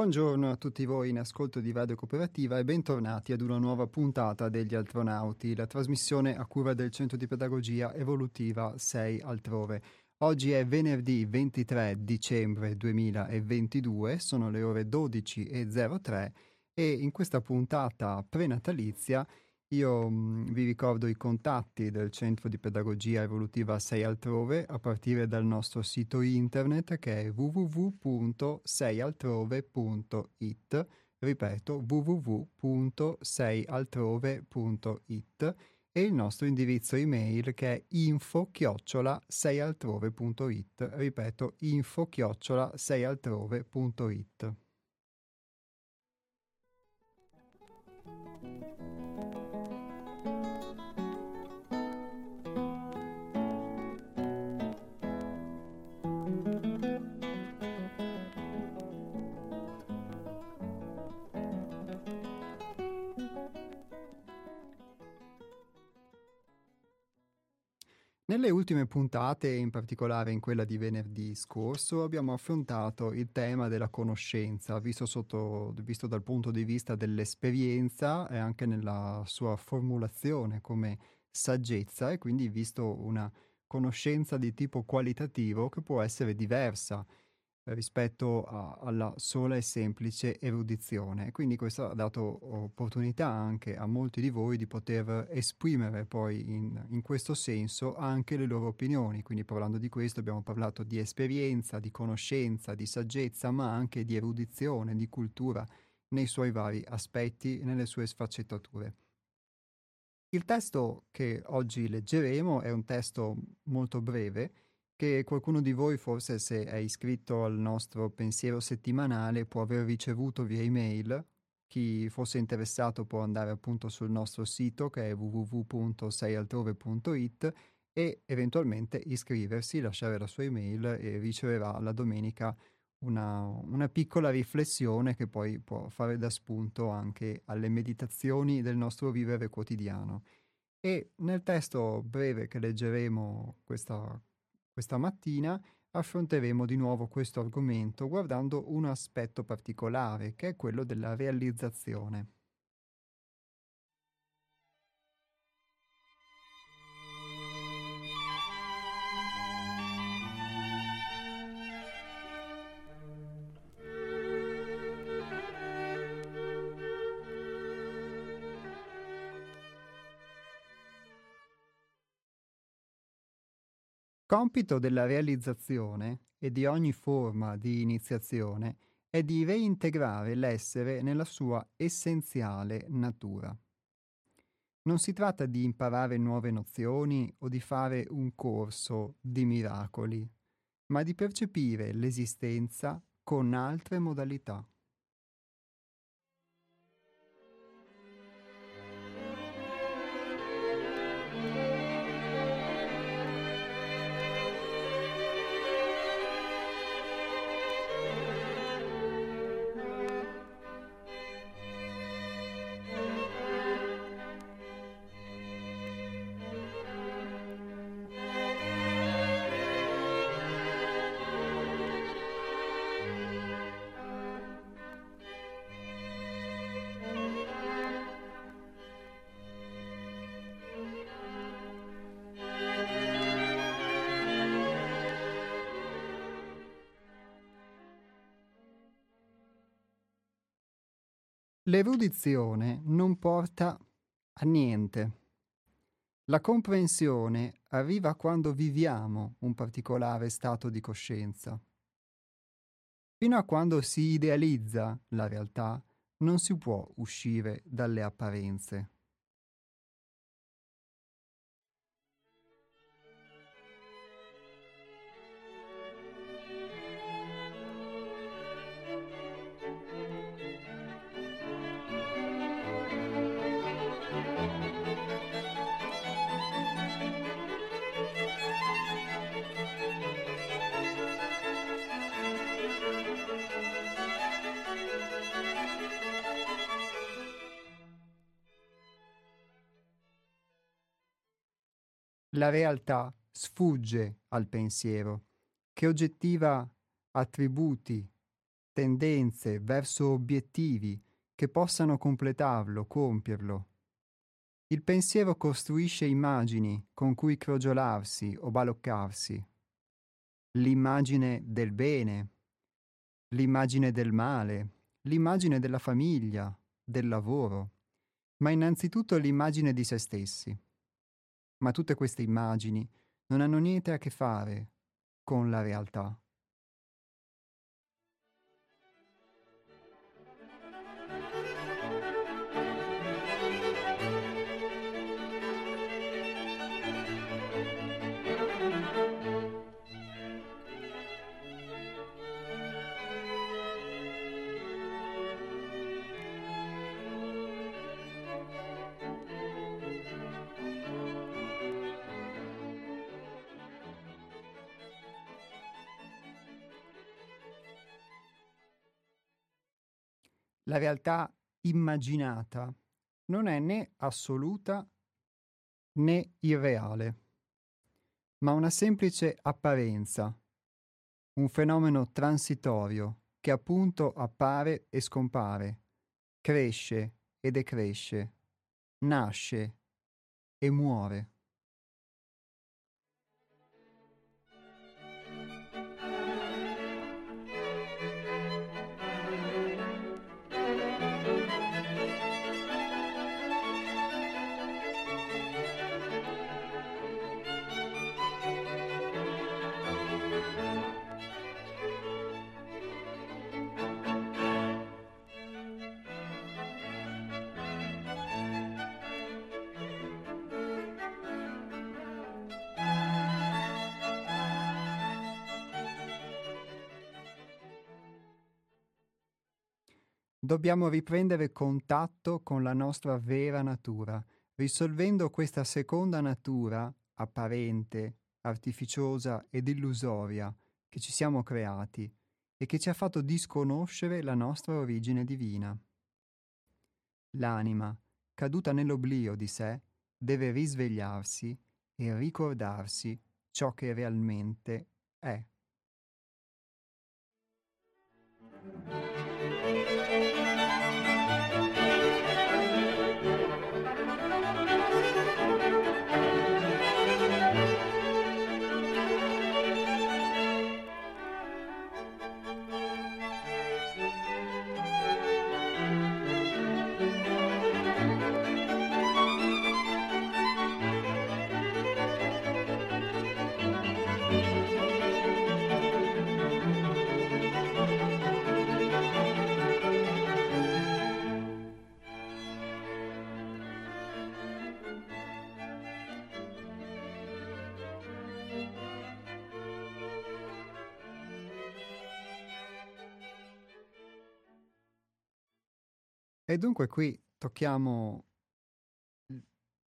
Buongiorno a tutti voi in ascolto di Radio Cooperativa e bentornati ad una nuova puntata degli Altronauti, la trasmissione a cura del Centro di Pedagogia Evolutiva 6 Altrove. Oggi è venerdì 23 dicembre 2022, sono le ore 12.03 e in questa puntata prenatalizia io mh, mm, vi ricordo i contatti del Centro di Pedagogia Evolutiva 6 Altrove a partire dal nostro sito internet che è www.seialtrove.it ripeto www.seialtrove.it e il nostro indirizzo email che è info-seialtrove.it ripeto info-seialtrove.it Nelle ultime puntate, in particolare in quella di venerdì scorso, abbiamo affrontato il tema della conoscenza, visto, sotto, visto dal punto di vista dell'esperienza e anche nella sua formulazione come saggezza e quindi visto una conoscenza di tipo qualitativo che può essere diversa rispetto a, alla sola e semplice erudizione. Quindi questo ha dato opportunità anche a molti di voi di poter esprimere poi in, in questo senso anche le loro opinioni. Quindi parlando di questo abbiamo parlato di esperienza, di conoscenza, di saggezza, ma anche di erudizione, di cultura nei suoi vari aspetti, nelle sue sfaccettature. Il testo che oggi leggeremo è un testo molto breve, che qualcuno di voi forse se è iscritto al nostro pensiero settimanale può aver ricevuto via email. Chi fosse interessato può andare appunto sul nostro sito che è www.seialtrove.it e eventualmente iscriversi, lasciare la sua email e riceverà la domenica una, una, piccola riflessione che poi può fare da spunto anche alle meditazioni del nostro vivere quotidiano. E nel testo breve che leggeremo questa, questa mattina affronteremo di nuovo questo argomento guardando un aspetto particolare, che è quello della realizzazione. Compito della realizzazione e di ogni forma di iniziazione è di reintegrare l'essere nella sua essenziale natura. Non si tratta di imparare nuove nozioni o di fare un corso di miracoli, ma di percepire l'esistenza con altre modalità. L'erudizione non porta a niente. La comprensione arriva quando viviamo un particolare stato di coscienza. Fino a quando si idealizza la realtà, non si può uscire dalle apparenze. La realtà sfugge al pensiero, che oggettiva attributi tendenze, verso obiettivi che possano completarlo, compierlo. Il pensiero costruisce immagini con cui crogiolarsi o baloccarsi. L'immagine del bene, l'immagine del male, l'immagine della famiglia, del lavoro, ma innanzitutto l'immagine di se stessi. Ma tutte queste immagini non hanno niente a che fare con la realtà. La realtà immaginata non è né assoluta né irreale, ma una semplice apparenza, un fenomeno transitorio che appunto appare e scompare, cresce e decresce, nasce e muore. Dobbiamo riprendere contatto con la nostra vera natura, risolvendo questa seconda natura apparente, artificiosa ed illusoria che ci siamo creati e che ci ha fatto disconoscere la nostra origine divina. L'anima, caduta nell'oblio di sé, deve risvegliarsi e ricordarsi ciò che realmente è. E dunque qui tocchiamo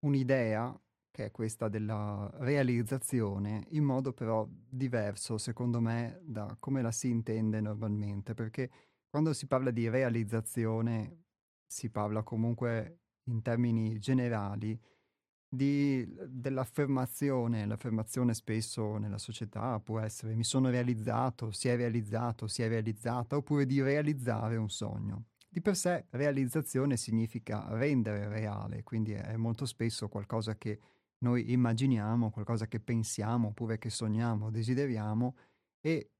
un'idea, che è questa della realizzazione, in modo però diverso, secondo me, da come la si intende normalmente, perché quando si parla di realizzazione si parla comunque in termini generali di, dell'affermazione, l'affermazione spesso nella società può essere mi sono realizzato, si è realizzato, si è realizzata, oppure di realizzare un sogno. Di per sé realizzazione significa rendere reale, quindi è molto spesso qualcosa che noi immaginiamo, qualcosa che pensiamo oppure che sogniamo, desideriamo e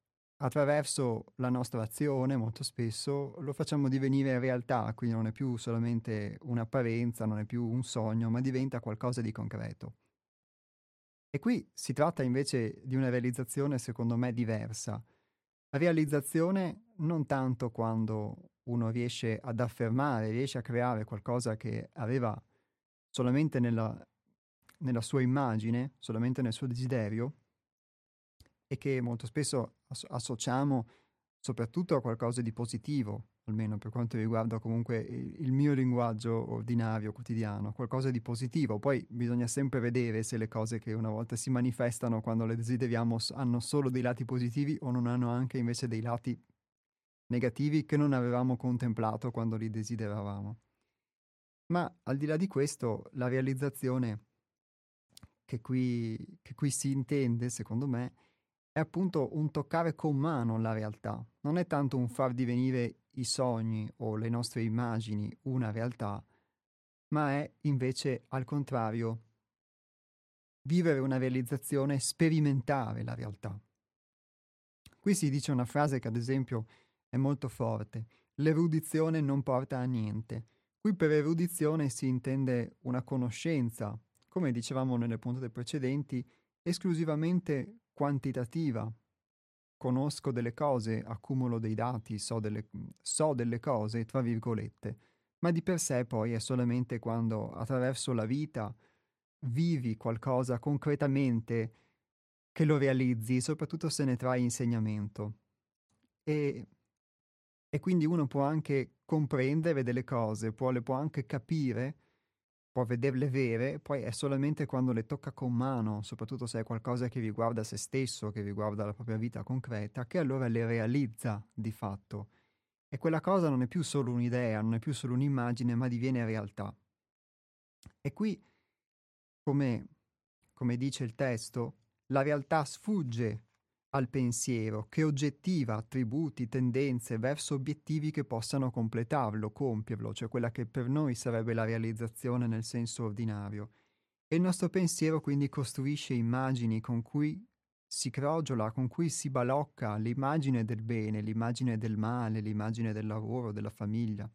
attraverso la nostra azione molto spesso lo facciamo divenire realtà, quindi non è più solamente un'apparenza, non è più un sogno, ma diventa qualcosa di concreto. E qui si tratta invece di una realizzazione secondo me diversa. Realizzazione non tanto quando uno riesce ad affermare, riesce a creare qualcosa che aveva solamente nella, nella sua immagine, solamente nel suo desiderio, e che molto spesso asso- associamo soprattutto a qualcosa di positivo, almeno per quanto riguarda comunque il, mio linguaggio ordinario, quotidiano, qualcosa di positivo. Poi bisogna sempre vedere se le cose che una volta si manifestano quando le desideriamo hanno solo dei lati positivi o non hanno anche invece dei lati negativi che non avevamo contemplato quando li desideravamo. Ma al di là di questo, la realizzazione che qui, che qui si intende, secondo me, è appunto un toccare con mano la realtà, non è tanto un far divenire i sogni o le nostre immagini una realtà, ma è invece al contrario vivere una realizzazione, sperimentare la realtà. Qui si dice una frase che ad esempio è molto forte, l'erudizione non porta a niente. Qui per erudizione si intende una conoscenza, come dicevamo nelle puntate precedenti, esclusivamente quantitativa. Conosco delle cose, accumulo dei dati, so delle, so delle cose, tra virgolette, ma di per sé poi è solamente quando attraverso la vita vivi qualcosa concretamente che lo realizzi, soprattutto se ne trai insegnamento. E, e quindi uno può anche comprendere delle cose, può, le può anche capire, può vederle vere, poi è solamente quando le tocca con mano, soprattutto se è qualcosa che riguarda se stesso, che riguarda la propria vita concreta, che allora le realizza di fatto. E quella cosa non è più solo un'idea, non è più solo un'immagine, ma diviene realtà. E qui, come, come dice il testo, la realtà sfugge al pensiero che oggettiva attributi, tendenze verso obiettivi che possano completarlo, compierlo, cioè quella che per noi sarebbe la realizzazione nel senso ordinario. E il nostro pensiero quindi costruisce immagini con cui si crogiola, con cui si balocca l'immagine del bene, l'immagine del male, l'immagine del lavoro, della famiglia.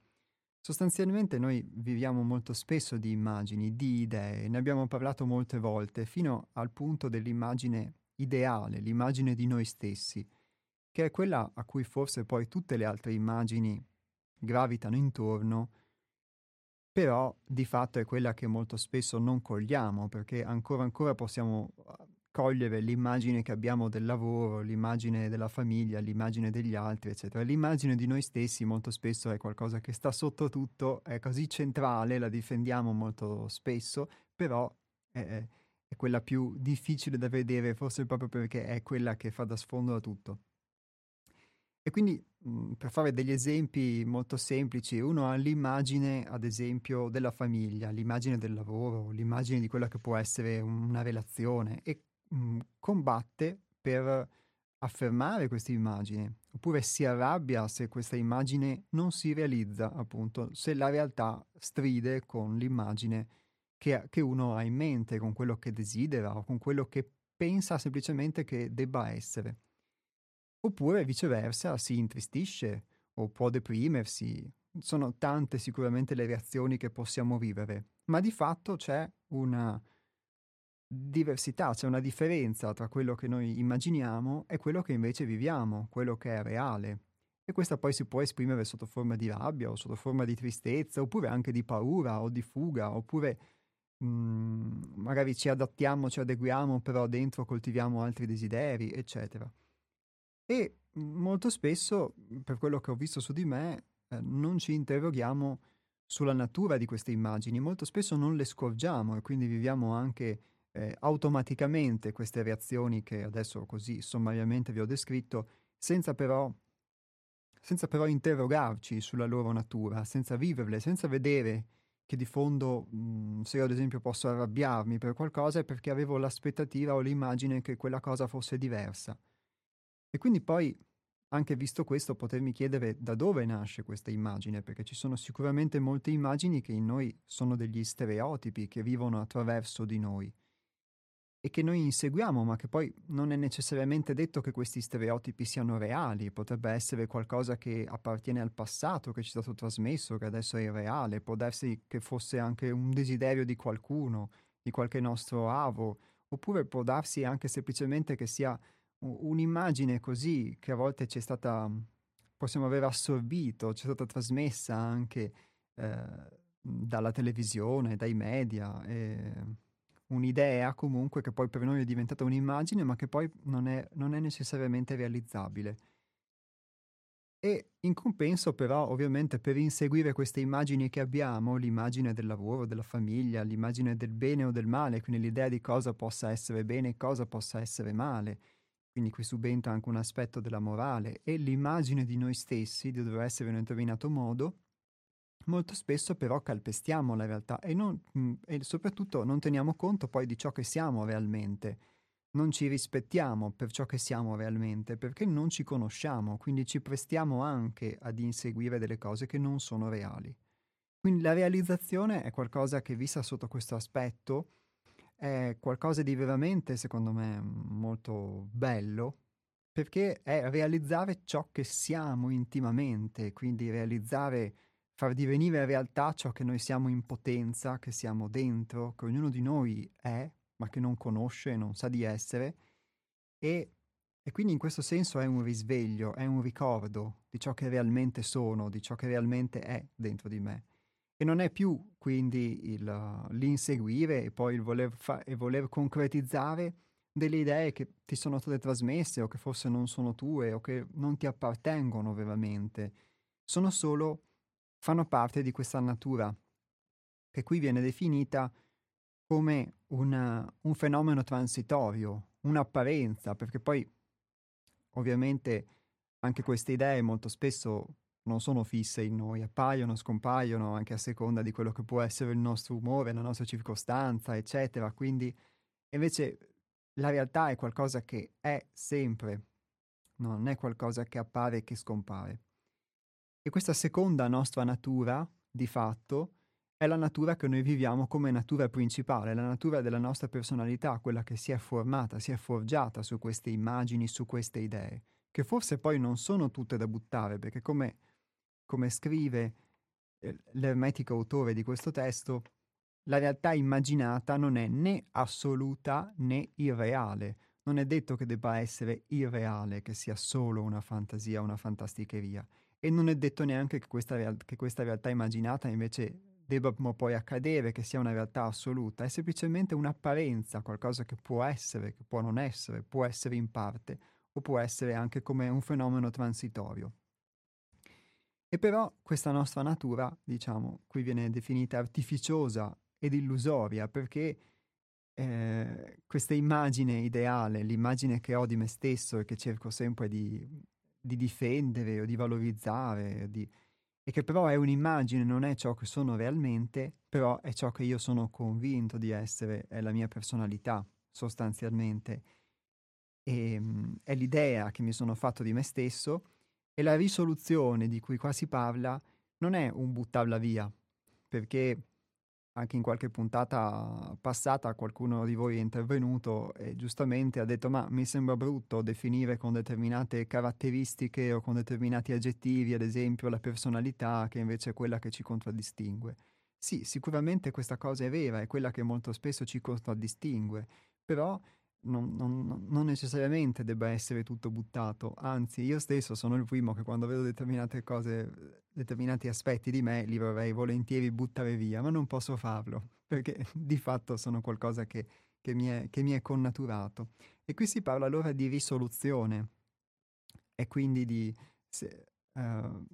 Sostanzialmente noi viviamo molto spesso di immagini, di idee, ne abbiamo parlato molte volte, fino al punto dell'immagine ideale, l'immagine di noi stessi, che è quella a cui forse poi tutte le altre immagini gravitano intorno, però di fatto è quella che molto spesso non cogliamo, perché ancora ancora possiamo cogliere l'immagine che abbiamo del lavoro, l'immagine della famiglia, l'immagine degli altri, eccetera. L'immagine di noi stessi molto spesso è qualcosa che sta sotto tutto, è così centrale, la difendiamo molto spesso, però è, è quella più difficile da vedere, forse proprio perché è quella che fa da sfondo a tutto. E quindi, mh, per fare degli esempi molto semplici, uno ha l'immagine, ad esempio, della famiglia, l'immagine del lavoro, l'immagine di quella che può essere una relazione e mh, mhmm, combatte per affermare questa immagine, oppure si arrabbia se questa immagine non si realizza, appunto, se la realtà stride con l'immagine che, che uno ha in mente, con quello che desidera o con quello che pensa semplicemente che debba essere. Oppure viceversa si intristisce o può deprimersi. Sono tante sicuramente le reazioni che possiamo vivere, ma di fatto c'è una diversità, c'è una differenza tra quello che noi immaginiamo e quello che invece viviamo, quello che è reale. E questa poi si può esprimere sotto forma di rabbia o sotto forma di tristezza, oppure anche di paura o di fuga, oppure mh, mhmm, magari ci adattiamo, ci adeguiamo, però dentro coltiviamo altri desideri, eccetera. E mhmm, molto spesso, per quello che ho visto su di me, eh, non ci interroghiamo sulla natura di queste immagini, molto spesso non le scorgiamo e quindi viviamo anche eh, automaticamente queste reazioni che adesso così sommariamente vi ho descritto, senza però, senza però interrogarci sulla loro natura, senza viverle, senza vedere che di fondo, mh, mhmm, se io ad esempio posso arrabbiarmi per qualcosa, è perché avevo l'aspettativa o l'immagine che quella cosa fosse diversa. E quindi poi, anche visto questo, potermi chiedere da dove nasce questa immagine, perché ci sono sicuramente molte immagini che in noi sono degli stereotipi che vivono attraverso di noi e che noi inseguiamo, ma che poi non è necessariamente detto che questi stereotipi siano reali, potrebbe essere qualcosa che appartiene al passato, che ci è stato trasmesso, che adesso è irreale, può darsi che fosse anche un desiderio di qualcuno, di qualche nostro avo, oppure può darsi anche semplicemente che sia un'immagine così che a volte ci è stata, possiamo aver assorbito, ci è stata trasmessa anche eh, dalla televisione, dai media. E un'idea comunque che poi per noi è diventata un'immagine, ma che poi non è, non è necessariamente realizzabile. E in compenso però ovviamente per inseguire queste immagini che abbiamo, l'immagine del lavoro, della famiglia, l'immagine del bene o del male, quindi l'idea di cosa possa essere bene e cosa possa essere male, quindi qui subentra anche un aspetto della morale e l'immagine di noi stessi, di dover essere in un determinato modo, Molto spesso però calpestiamo la realtà e, non, mhmm, e soprattutto non teniamo conto poi di ciò che siamo realmente. non ci rispettiamo per ciò che siamo realmente, perché non ci conosciamo, quindi ci prestiamo anche ad inseguire delle cose che non sono reali. Quindi la realizzazione è qualcosa che, vista sotto questo aspetto, è qualcosa di veramente, secondo me, molto bello, perché è realizzare ciò che siamo intimamente, quindi realizzare, far divenire realtà ciò che noi siamo in potenza, che siamo dentro, che ognuno di noi è, ma che non conosce e non sa di essere, e, e quindi in questo senso è un risveglio, è un ricordo di ciò che realmente sono, di ciò che realmente è dentro di me. E non è più quindi il, l'inseguire e poi il voler, fa- e voler concretizzare delle idee che ti sono state trasmesse o che forse non sono tue o che non ti appartengono veramente. Sono solo, fanno parte di questa natura che qui viene definita come una, un fenomeno transitorio, un'apparenza, perché poi ovviamente anche queste idee molto spesso non sono fisse in noi, appaiono, scompaiono anche a seconda di quello che può essere il nostro umore, la nostra circostanza, eccetera. Quindi invece la realtà è qualcosa che è sempre, non è qualcosa che appare e che scompare. E questa seconda nostra natura, di fatto, è la natura che noi viviamo come natura principale, la natura della nostra personalità, quella che si è formata, si è forgiata su queste immagini, su queste idee, che forse poi non sono tutte da buttare, perché come, come scrive eh, l'ermetico autore di questo testo, la realtà immaginata non è né assoluta né irreale. Non è detto che debba essere irreale, che sia solo una fantasia, una fantasticheria. E non è detto neanche che questa, real- che questa realtà immaginata invece debba poi accadere, che sia una realtà assoluta, è semplicemente un'apparenza, qualcosa che può essere, che può non essere, può essere in parte o può essere anche come un fenomeno transitorio. E però questa nostra natura, diciamo, qui viene definita artificiosa ed illusoria perché eh, questa immagine ideale, l'immagine che ho di me stesso e che cerco sempre di, di difendere o di valorizzare, di, e che però è un'immagine, non è ciò che sono realmente, però è ciò che io sono convinto di essere, è la mia personalità sostanzialmente. E, ehm, è l'idea che mi sono fatto di me stesso e la risoluzione di cui qua si parla non è un buttarla via, perché anche in qualche puntata passata qualcuno di voi è intervenuto e giustamente ha detto ma mi sembra brutto definire con determinate caratteristiche o con determinati aggettivi, ad esempio la personalità che invece è quella che ci contraddistingue. Sì, sicuramente questa cosa è vera, è quella che molto spesso ci contraddistingue, però non, non, non, necessariamente debba essere tutto buttato, anzi io stesso sono il primo che quando vedo determinate cose, determinati aspetti di me li vorrei volentieri buttare via, ma non posso farlo perché di fatto sono qualcosa che, che, mi, è, che mi, è, connaturato. E qui si parla allora di risoluzione e quindi di se, uh,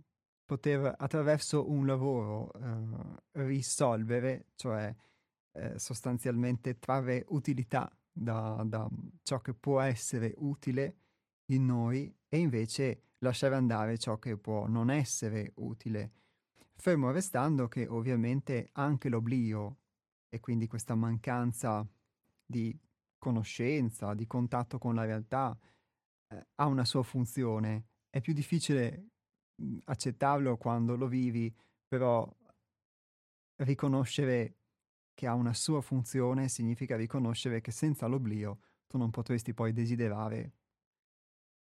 poter attraverso un lavoro uh, risolvere, cioè uh, sostanzialmente trarre utilità da, da ciò che può essere utile in noi e invece lasciare andare ciò che può non essere utile. Fermo restando che ovviamente anche l'oblio e quindi questa mancanza di conoscenza, di contatto con la realtà, eh, ha una sua funzione. È più difficile mh, accettarlo quando lo vivi, però riconoscere che ha una sua funzione significa riconoscere che senza l'oblio tu non potresti poi desiderare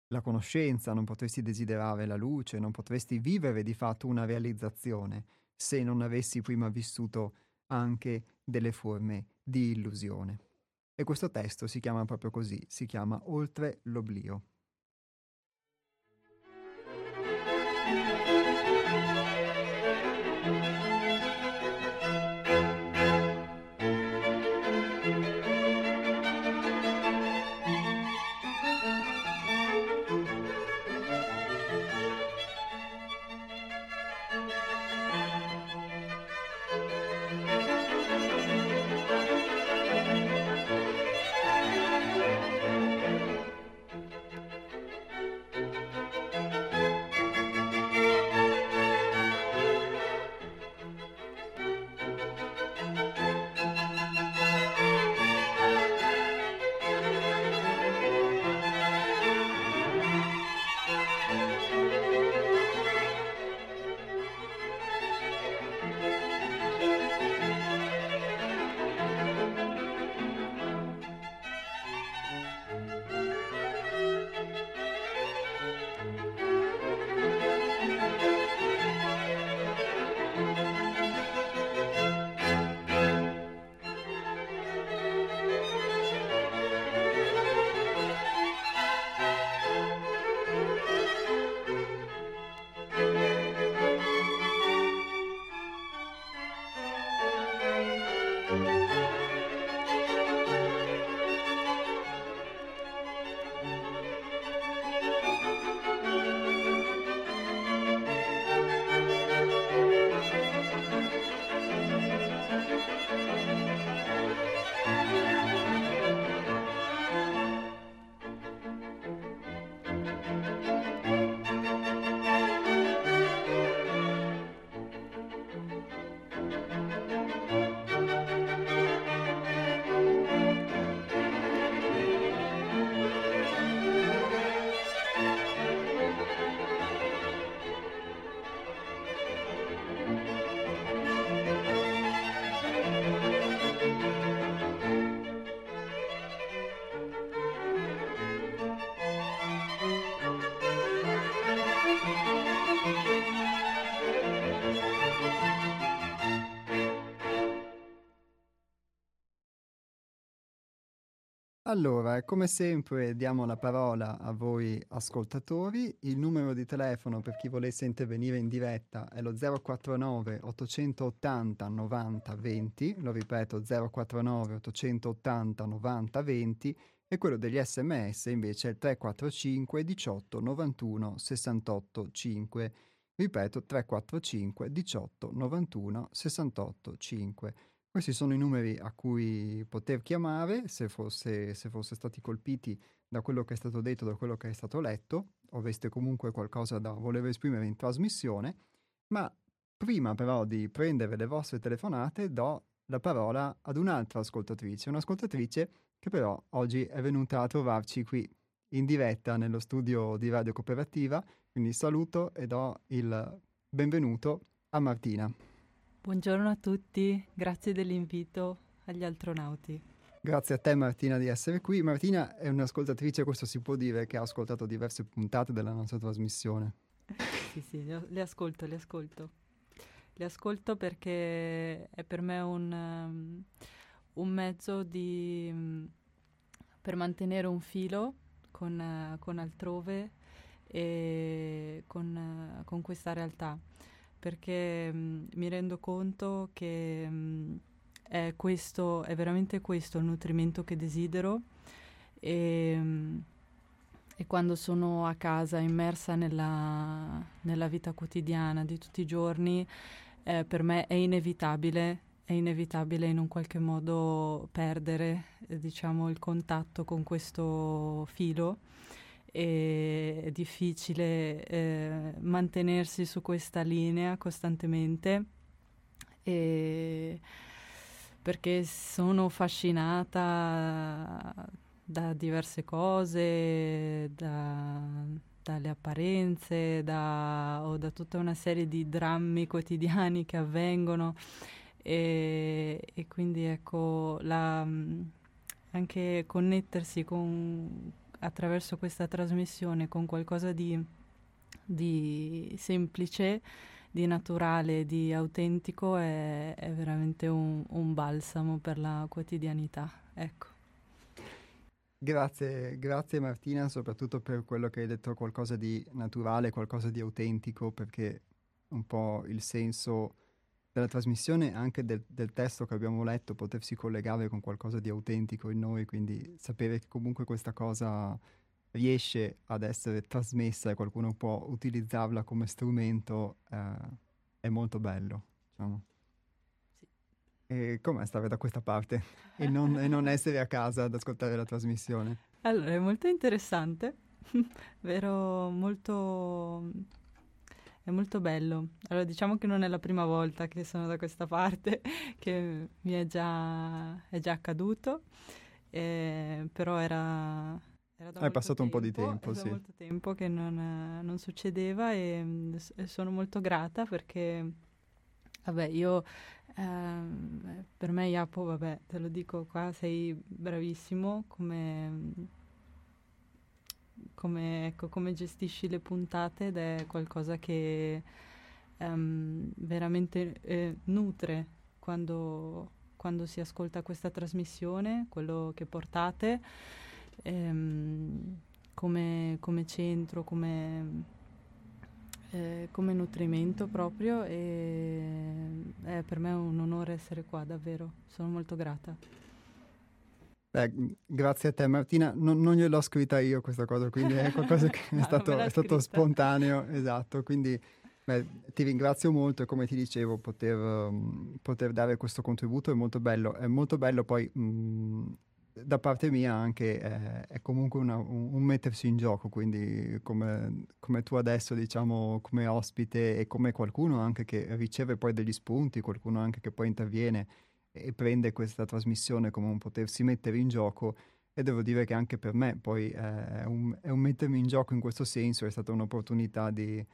la conoscenza, non potresti desiderare la luce, non potresti vivere di fatto una realizzazione se non avessi prima vissuto anche delle forme di illusione. E questo testo si chiama proprio così, si chiama Oltre l'oblio. Allora, come sempre diamo la parola a voi ascoltatori. Il numero di telefono per chi volesse intervenire in diretta è lo 049 880 90 20, lo ripeto 049 880 90 20 e quello degli sms invece è il 345 18 91 68 5. Ripeto 345 18 91 68 5. Questi sono i numeri a cui poter chiamare se fosse, se fosse stati colpiti da quello che è stato detto, da quello che è stato letto, o aveste comunque qualcosa da voler esprimere in trasmissione, ma prima però di prendere le vostre telefonate do la parola ad un'altra ascoltatrice, un'ascoltatrice che però oggi è venuta a trovarci qui in diretta nello studio di Radio Cooperativa, quindi saluto e do il benvenuto a Martina. Buongiorno a tutti, grazie dell'invito agli astronauti. Grazie a te Martina di essere qui. Martina è un'ascoltatrice, questo si può dire, che ha ascoltato diverse puntate della nostra trasmissione. sì, sì, le ascolto, le ascolto. Le ascolto perché è per me un, um, un mezzo di, um, per mantenere un filo con, uh, con altrove e con, uh, con questa realtà perché mh, mm, mi rendo conto che mh, mm, è, questo, è veramente questo il nutrimento che desidero e, mh, mm, e quando sono a casa immersa nella, nella, vita quotidiana di tutti i giorni, eh, per me è inevitabile, è inevitabile in un qualche modo perdere eh, diciamo, il contatto con questo filo è difficile eh, mantenersi su questa linea costantemente perché sono affascinata da diverse cose, da, dalle apparenze da, o da tutta una serie di drammi quotidiani che avvengono. E, e quindi ecco la, anche connettersi con, attraverso questa trasmissione con qualcosa di, di semplice, di naturale, di autentico è, è veramente un, un, balsamo per la quotidianità. Ecco. Grazie, grazie Martina, soprattutto per quello che hai detto, qualcosa di naturale, qualcosa di autentico, perché un po' il senso della trasmissione, anche del, del, testo che abbiamo letto, potersi collegare con qualcosa di autentico in noi, quindi sapere che comunque questa cosa riesce ad essere trasmessa e qualcuno può utilizzarla come strumento eh, è molto bello. Diciamo. Sì. E com'è stare da questa parte e non, e non essere a casa ad ascoltare la trasmissione? Allora, è molto interessante, vero, molto è molto bello. Allora, diciamo che non è la prima volta che sono da questa parte, che mi è già, è già accaduto, eh, però era... era È passato tempo, un po' di tempo, sì. molto tempo che non, non succedeva e, e, sono molto grata perché, vabbè, io... Eh, per me, Iapo, vabbè, te lo dico qua, sei bravissimo come come, ecco, come gestisci le puntate ed è qualcosa che um, veramente eh, nutre quando, quando, si ascolta questa trasmissione, quello che portate ehm, come, come, centro, come, eh, come nutrimento proprio e è per me un onore essere qua, davvero, sono molto grata. Beh, grazie a te Martina, non, non gliel'ho scritta io questa cosa, quindi è qualcosa che è, stato, è stato, spontaneo, esatto, quindi beh, ti ringrazio molto e come ti dicevo poter, um, poter, dare questo contributo è molto bello, è molto bello poi mm, da parte mia anche è, è comunque una, un, un, mettersi in gioco, quindi come, come, tu adesso diciamo come ospite e come qualcuno anche che riceve poi degli spunti, qualcuno anche che poi interviene e prende questa trasmissione come un potersi mettere in gioco e devo dire che anche per me poi è un, è un mettermi in gioco in questo senso, è stata un'opportunità di,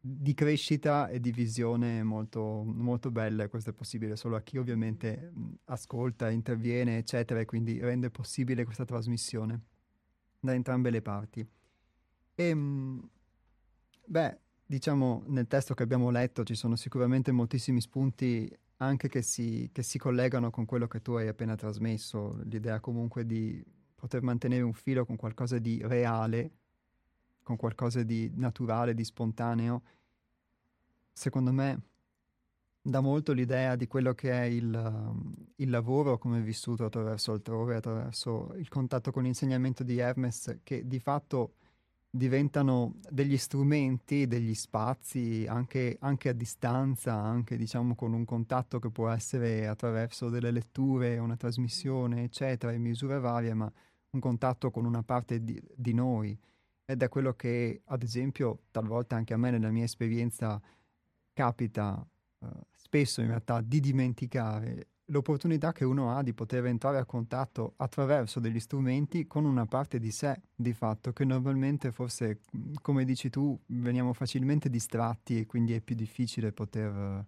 di crescita e di visione molto, molto bella e questo è possibile solo a chi ovviamente ascolta, interviene eccetera e quindi rende possibile questa trasmissione da entrambe le parti. E, beh, diciamo nel testo che abbiamo letto ci sono sicuramente moltissimi spunti anche che si, che si, collegano con quello che tu hai appena trasmesso, l'idea comunque di, poter mantenere un filo con qualcosa di reale, con qualcosa di naturale, di spontaneo, secondo me dà molto l'idea di quello che è il, il lavoro come vissuto attraverso altrove, attraverso il contatto con l'insegnamento di Hermes, che di fatto diventano degli strumenti, degli spazi anche, anche, a distanza, anche diciamo con un contatto che può essere attraverso delle letture, una trasmissione, eccetera, in misure varie, ma un contatto con una parte di, di noi. Ed è quello che, ad esempio, talvolta anche a me nella mia esperienza capita uh, spesso in realtà di dimenticare l'opportunità che uno ha di poter entrare a contatto attraverso degli strumenti con una parte di sé, di fatto, che normalmente forse, come dici tu, veniamo facilmente distratti e quindi è più difficile poter,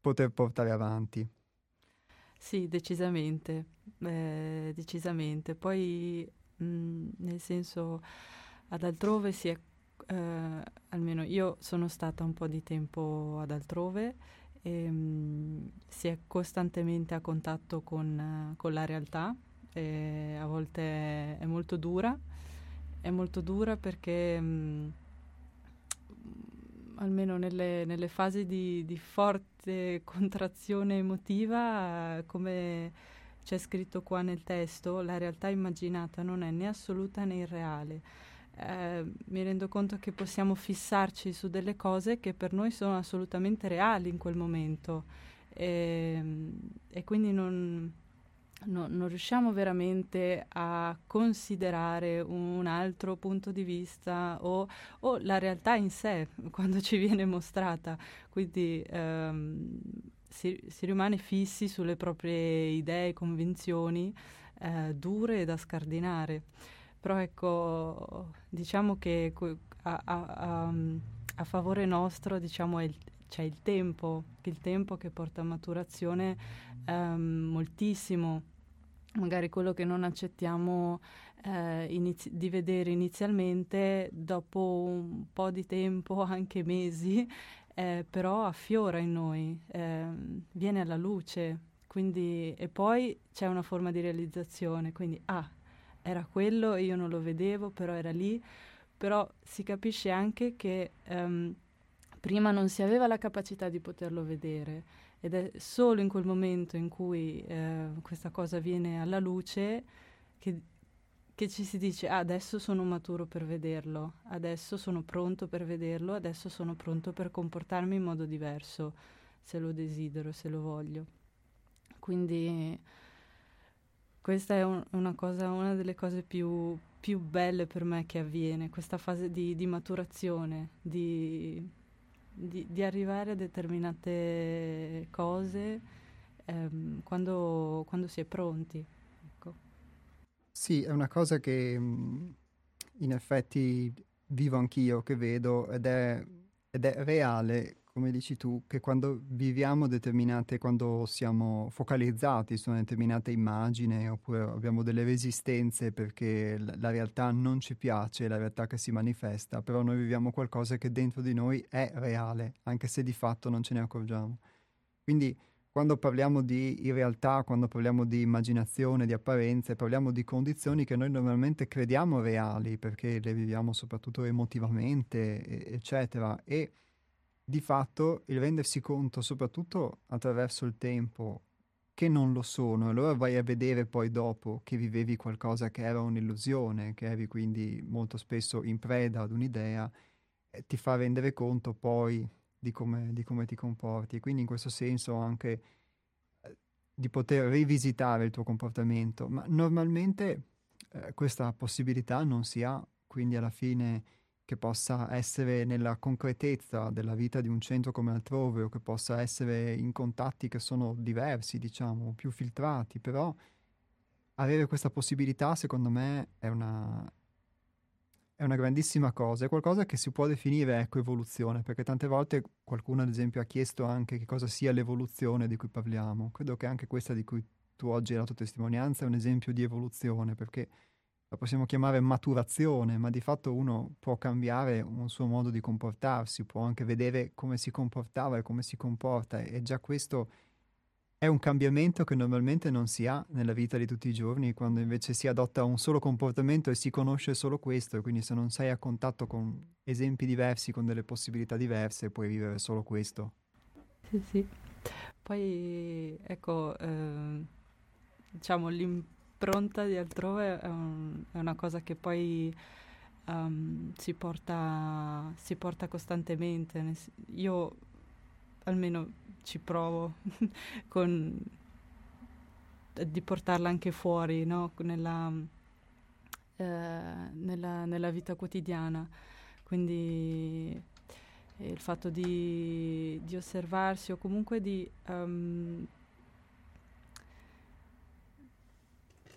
poter portare avanti. Sì, decisamente, eh, decisamente. Poi, mh, nel senso, ad altrove si è, eh, almeno io sono stata un po' di tempo ad altrove e, ehm, mh, si è costantemente a contatto con, con la realtà, a volte è molto dura, è molto dura perché mh, almeno nelle, nelle fasi di, di, forte contrazione emotiva, come c'è scritto qua nel testo, la realtà immaginata non è né assoluta né irreale eh, mi rendo conto che possiamo fissarci su delle cose che per noi sono assolutamente reali in quel momento e, ehm, e quindi non, no, non, riusciamo veramente a considerare un altro punto di vista o, o la realtà in sé quando ci viene mostrata. Quindi ehm, si, si, rimane fissi sulle proprie idee convinzioni eh, dure da scardinare. Però ecco, diciamo che a, a, a, a favore nostro diciamo, il, c'è il tempo, il tempo che porta a maturazione um, moltissimo. Magari quello che non accettiamo eh, inizi- di vedere inizialmente, dopo un po' di tempo, anche mesi, eh, però affiora in noi, eh, viene alla luce. Quindi, e poi c'è una forma di realizzazione, quindi ah, era quello e io non lo vedevo, però era lì. Però si capisce anche che um, prima non si aveva la capacità di poterlo vedere ed è solo in quel momento in cui eh, questa cosa viene alla luce che, che ci si dice ah, adesso sono maturo per vederlo, adesso sono pronto per vederlo, adesso sono pronto per comportarmi in modo diverso se lo desidero, se lo voglio. Quindi questa è un, una, cosa, una, delle cose più, più, belle per me che avviene, questa fase di, di maturazione, di, di, di, arrivare a determinate cose ehm, quando, quando, si è pronti. Ecco. Sì, è una cosa che in effetti vivo anch'io, che vedo ed è, ed è reale come dici tu, che quando viviamo determinate, quando siamo focalizzati su una determinata immagine oppure abbiamo delle resistenze perché la realtà non ci piace, la realtà che si manifesta, però noi viviamo qualcosa che dentro di noi è reale, anche se di fatto non ce ne accorgiamo. Quindi quando parliamo di realtà, quando parliamo di immaginazione, di apparenze, parliamo di condizioni che noi normalmente crediamo reali perché le viviamo soprattutto emotivamente, eccetera. E di fatto il rendersi conto, soprattutto attraverso il tempo, che non lo sono, allora vai a vedere poi dopo che vivevi qualcosa che era un'illusione, che eri quindi molto spesso in preda ad un'idea, e ti fa rendere conto poi di come, di come ti comporti. Quindi in questo senso anche eh, di poter rivisitare il tuo comportamento, ma normalmente eh, questa possibilità non si ha, quindi alla fine che possa essere nella concretezza della vita di un centro come altrove o che possa essere in contatti che sono diversi, diciamo, più filtrati, però avere questa possibilità secondo me è una, è una grandissima cosa, è qualcosa che si può definire ecco evoluzione, perché tante volte qualcuno ad esempio ha chiesto anche che cosa sia l'evoluzione di cui parliamo. Credo che anche questa di cui tu oggi hai dato testimonianza è un esempio di evoluzione, perché la possiamo chiamare maturazione, ma di fatto uno può cambiare un suo modo di comportarsi, può anche vedere come si comportava e come si comporta e già questo è un cambiamento che normalmente non si ha nella vita di tutti i giorni, quando invece si adotta un solo comportamento e si conosce solo questo, quindi se non sei a contatto con esempi diversi, con delle possibilità diverse, puoi vivere solo questo. Sì, sì. Poi, ecco, eh, diciamo, l'impronta di altrove è, un, è una cosa che poi um, si, porta, si porta costantemente. Io almeno ci provo con, di portarla anche fuori no? nella, eh, nella, nella, vita quotidiana. Quindi eh, il fatto di, di, osservarsi o comunque di, um,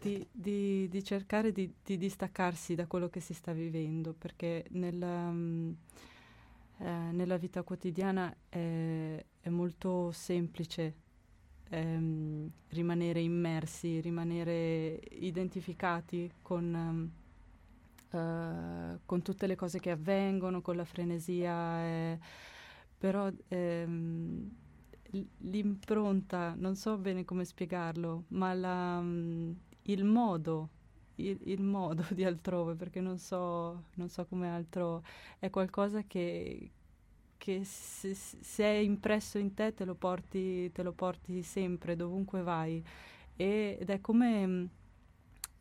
di, di, di cercare di, distaccarsi da quello che si sta vivendo, perché nel, um, eh, nella vita quotidiana è, è molto semplice ehm, rimanere immersi, rimanere identificati con, um, uh, con, tutte le cose che avvengono, con la frenesia, eh, però ehm, l'impronta, non so bene come spiegarlo, ma la, um, il modo il, il, modo di altrove, perché non so, non so come altro, è qualcosa che, che se, se, è impresso in te te lo, porti, te lo porti sempre, dovunque vai. Ed è come,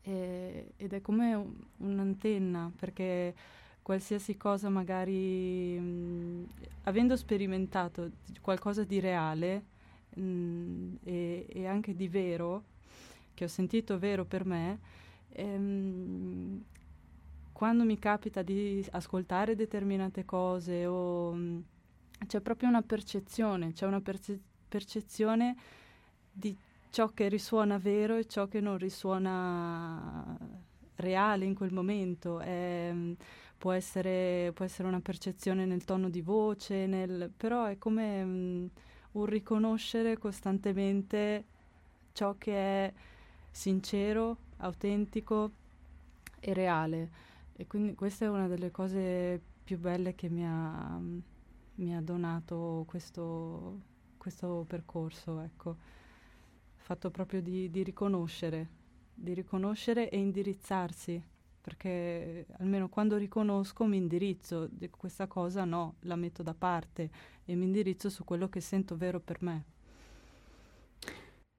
eh, ed è come un, un'antenna, perché qualsiasi cosa magari, mh, avendo sperimentato qualcosa di reale e, e anche di vero, che ho sentito vero per me, ehm, quando mi capita di ascoltare determinate cose o mh, mm, c'è proprio una percezione, c'è una perce- percezione di ciò che risuona vero e ciò che non risuona reale in quel momento. È, mm, può, essere, può, essere, una percezione nel tono di voce, nel, però è come mh, mm, un riconoscere costantemente ciò che è sincero, autentico e reale. E quindi questa è una delle cose più belle che mi ha, mi ha donato questo, questo, percorso, ecco. Fatto proprio di, di riconoscere, di riconoscere e indirizzarsi, perché almeno quando riconosco mi indirizzo, di questa cosa no, la metto da parte e mi indirizzo su quello che sento vero per me.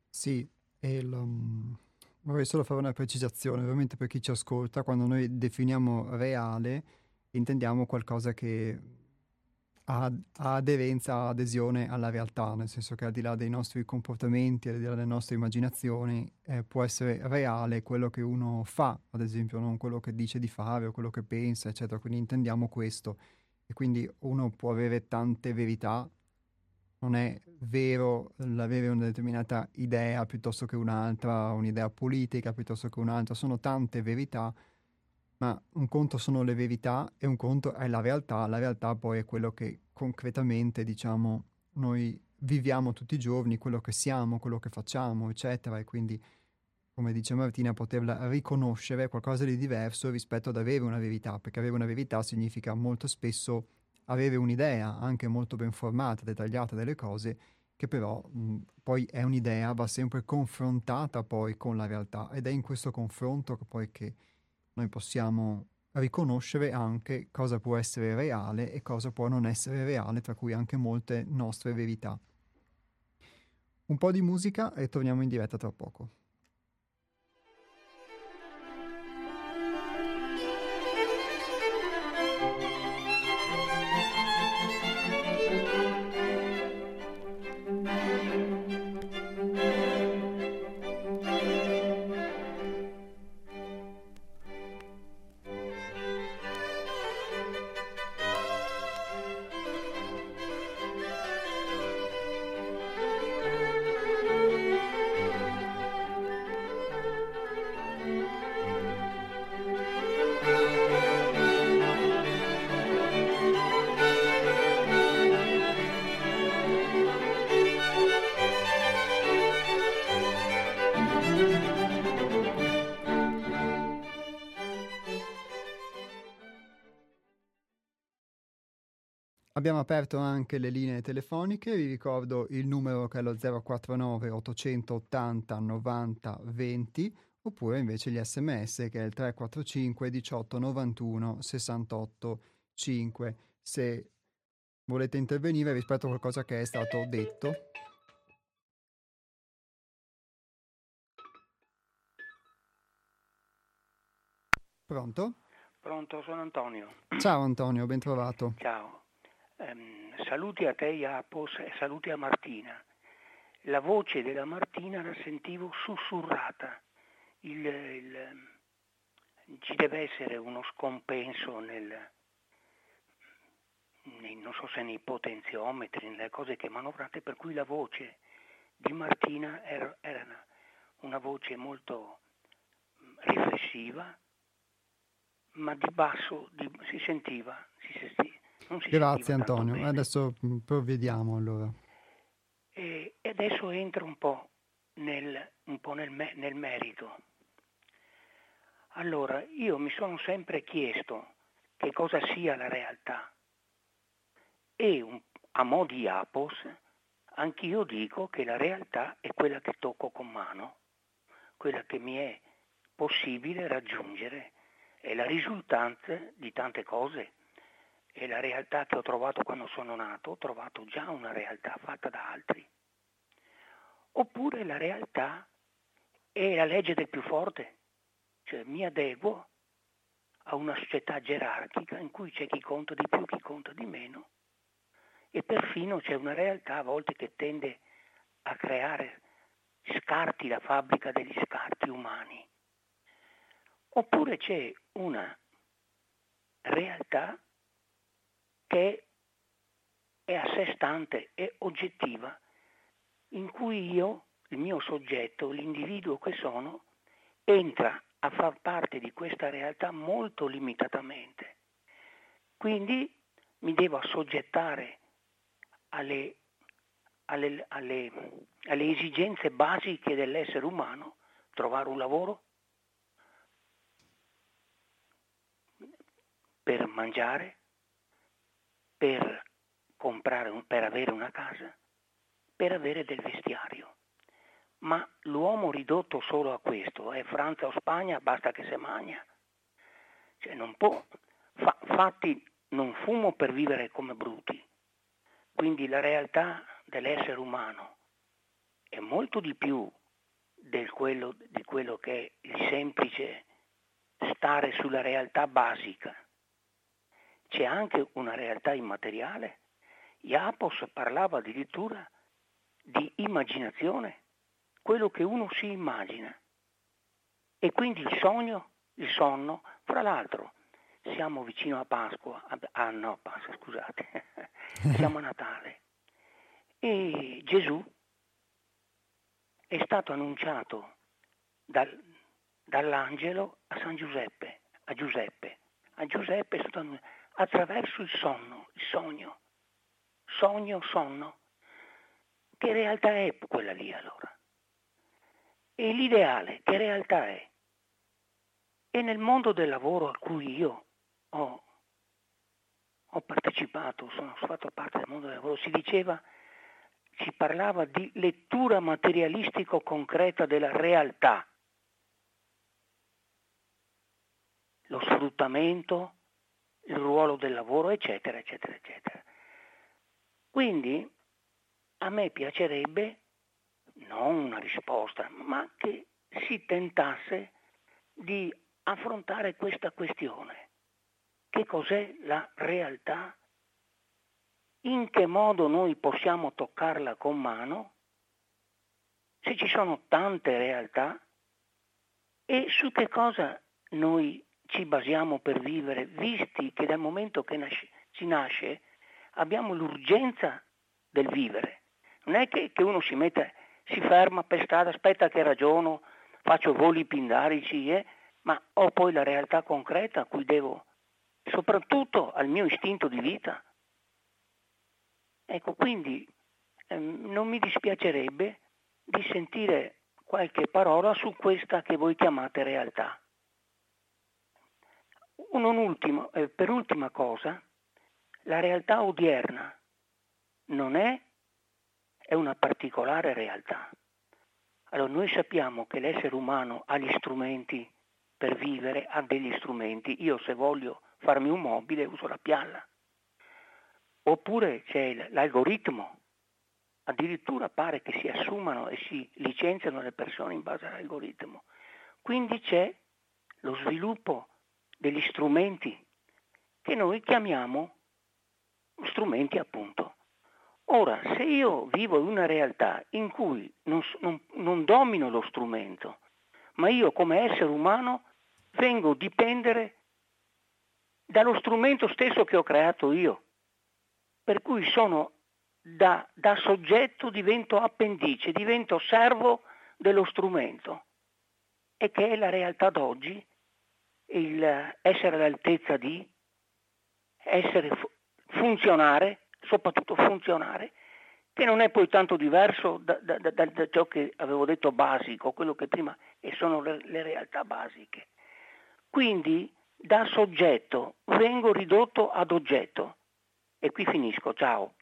Sì, e lo, Vorrei solo fare una precisazione, ovviamente per chi ci ascolta, quando noi definiamo reale intendiamo qualcosa che ha, ha aderenza, ha adesione alla realtà, nel senso che al di là dei nostri comportamenti, al di là delle nostre immaginazioni, eh, può essere reale quello che uno fa, ad esempio, non quello che dice di fare o quello che pensa, eccetera. Quindi intendiamo questo. E quindi uno può avere tante verità non è vero l'avere una determinata idea piuttosto che un'altra, un'idea politica piuttosto che un'altra, sono tante verità, ma un conto sono le verità e un conto è la realtà, la realtà poi è quello che concretamente, diciamo, noi viviamo tutti i giorni, quello che siamo, quello che facciamo, eccetera, e quindi, come dice Martina, poterla riconoscere qualcosa di diverso rispetto ad avere una verità, perché avere una verità significa molto spesso avere un'idea anche molto ben formata, dettagliata delle cose, che però mh, poi è un'idea, va sempre confrontata poi con la realtà ed è in questo confronto che poi che noi possiamo riconoscere anche cosa può essere reale e cosa può non essere reale, tra cui anche molte nostre verità. Un po' di musica e torniamo in diretta tra poco. Abbiamo aperto anche le linee telefoniche, vi ricordo il numero che è lo 049 880 90 20 oppure invece gli sms che è il 345 18 91 68 5. Se volete intervenire rispetto a qualcosa che è stato detto. Pronto? Pronto, sono Antonio. Ciao Antonio, ben trovato. Ciao. Um, saluti a te, Iapos, e saluti a Martina. La voce della Martina la sentivo sussurrata. Il, il, ci deve essere uno scompenso nel, nei, non so se nei potenziometri, nelle cose che manovrate, per cui la voce di Martina era, era una, una voce molto riflessiva, ma di basso di, si sentiva. Si senti, si Grazie Antonio, adesso mm, provvediamo allora. E, e, adesso entro un po' nel, un po nel, nel merito. Allora, io mi sono sempre chiesto che cosa sia la realtà e un, a mo' di apos anch'io dico che la realtà è quella che tocco con mano, quella che mi è possibile raggiungere è la risultanza di tante cose. È la realtà che ho trovato quando sono nato, ho trovato già una realtà fatta da altri. Oppure la realtà è la legge del più forte, cioè mi adeguo a una società gerarchica in cui c'è chi conta di più, chi conta di meno e perfino c'è una realtà a volte che tende a creare scarti, la fabbrica degli scarti umani. Oppure c'è una realtà che è a sé stante, è oggettiva, in cui io, il mio soggetto, l'individuo che sono, entra a far parte di questa realtà molto limitatamente. Quindi mi devo assoggettare alle, alle, alle, alle esigenze basiche dell'essere umano, trovare un lavoro, per mangiare, per comprare, per avere una casa, per avere del vestiario. Ma l'uomo ridotto solo a questo, è Francia o Spagna, basta che se magna. Cioè non può, fa, fatti non fumo per vivere come bruti. Quindi la realtà dell'essere umano è molto di più quello, di quello che è il semplice stare sulla realtà basica. C'è anche una realtà immateriale. Iapos parlava addirittura di immaginazione, quello che uno si immagina. E quindi il sogno, il sonno, fra l'altro, siamo vicino a Pasqua, ah no, Pasqua, scusate, siamo a Natale. E Gesù è stato annunciato dal, dall'angelo a San Giuseppe, a Giuseppe. A Giuseppe è stato annunciato attraverso il sonno, il sogno. Sogno, sonno. Che realtà è quella lì allora? E l'ideale, che realtà è? E nel mondo del lavoro a cui io ho, ho partecipato, sono fatto parte del mondo del lavoro, si diceva, si parlava di lettura materialistico-concreta della realtà. Lo sfruttamento, il ruolo del lavoro, eccetera, eccetera, eccetera. Quindi a me piacerebbe non una risposta, ma che si tentasse di affrontare questa questione. Che cos'è la realtà? In che modo noi possiamo toccarla con mano? Se ci sono tante realtà e su che cosa noi ci basiamo per vivere, visti che dal momento che nasce, si nasce abbiamo l'urgenza del vivere. Non è che, che uno si mette, si ferma per strada, aspetta che ragiono, faccio voli pindarici, eh, ma ho poi la realtà concreta a cui devo, soprattutto al mio istinto di vita. Ecco, quindi ehm, non mi dispiacerebbe di sentire qualche parola su questa che voi chiamate realtà. Ultimo, eh, per ultima cosa, La realtà odierna non è, è una particolare realtà. Allora noi sappiamo che l'essere umano ha gli strumenti per vivere, ha degli strumenti. Io se voglio farmi un mobile uso la pialla. Oppure c'è l'algoritmo. Addirittura pare che si assumano e si licenziano le persone in base all'algoritmo. Quindi c'è lo sviluppo degli strumenti che noi chiamiamo strumenti appunto. Ora, se io vivo in una realtà in cui non, non, non domino lo strumento, ma io come essere umano vengo a dipendere dallo strumento stesso che ho creato io, per cui sono da, da soggetto divento appendice, divento servo dello strumento e che è la realtà d'oggi, il essere all'altezza di essere funzionare, soprattutto funzionare, che non è poi tanto diverso da, da, da, da ciò che avevo detto basico, quello che prima e sono le, le realtà basiche. Quindi da soggetto vengo ridotto ad oggetto. E qui finisco, ciao.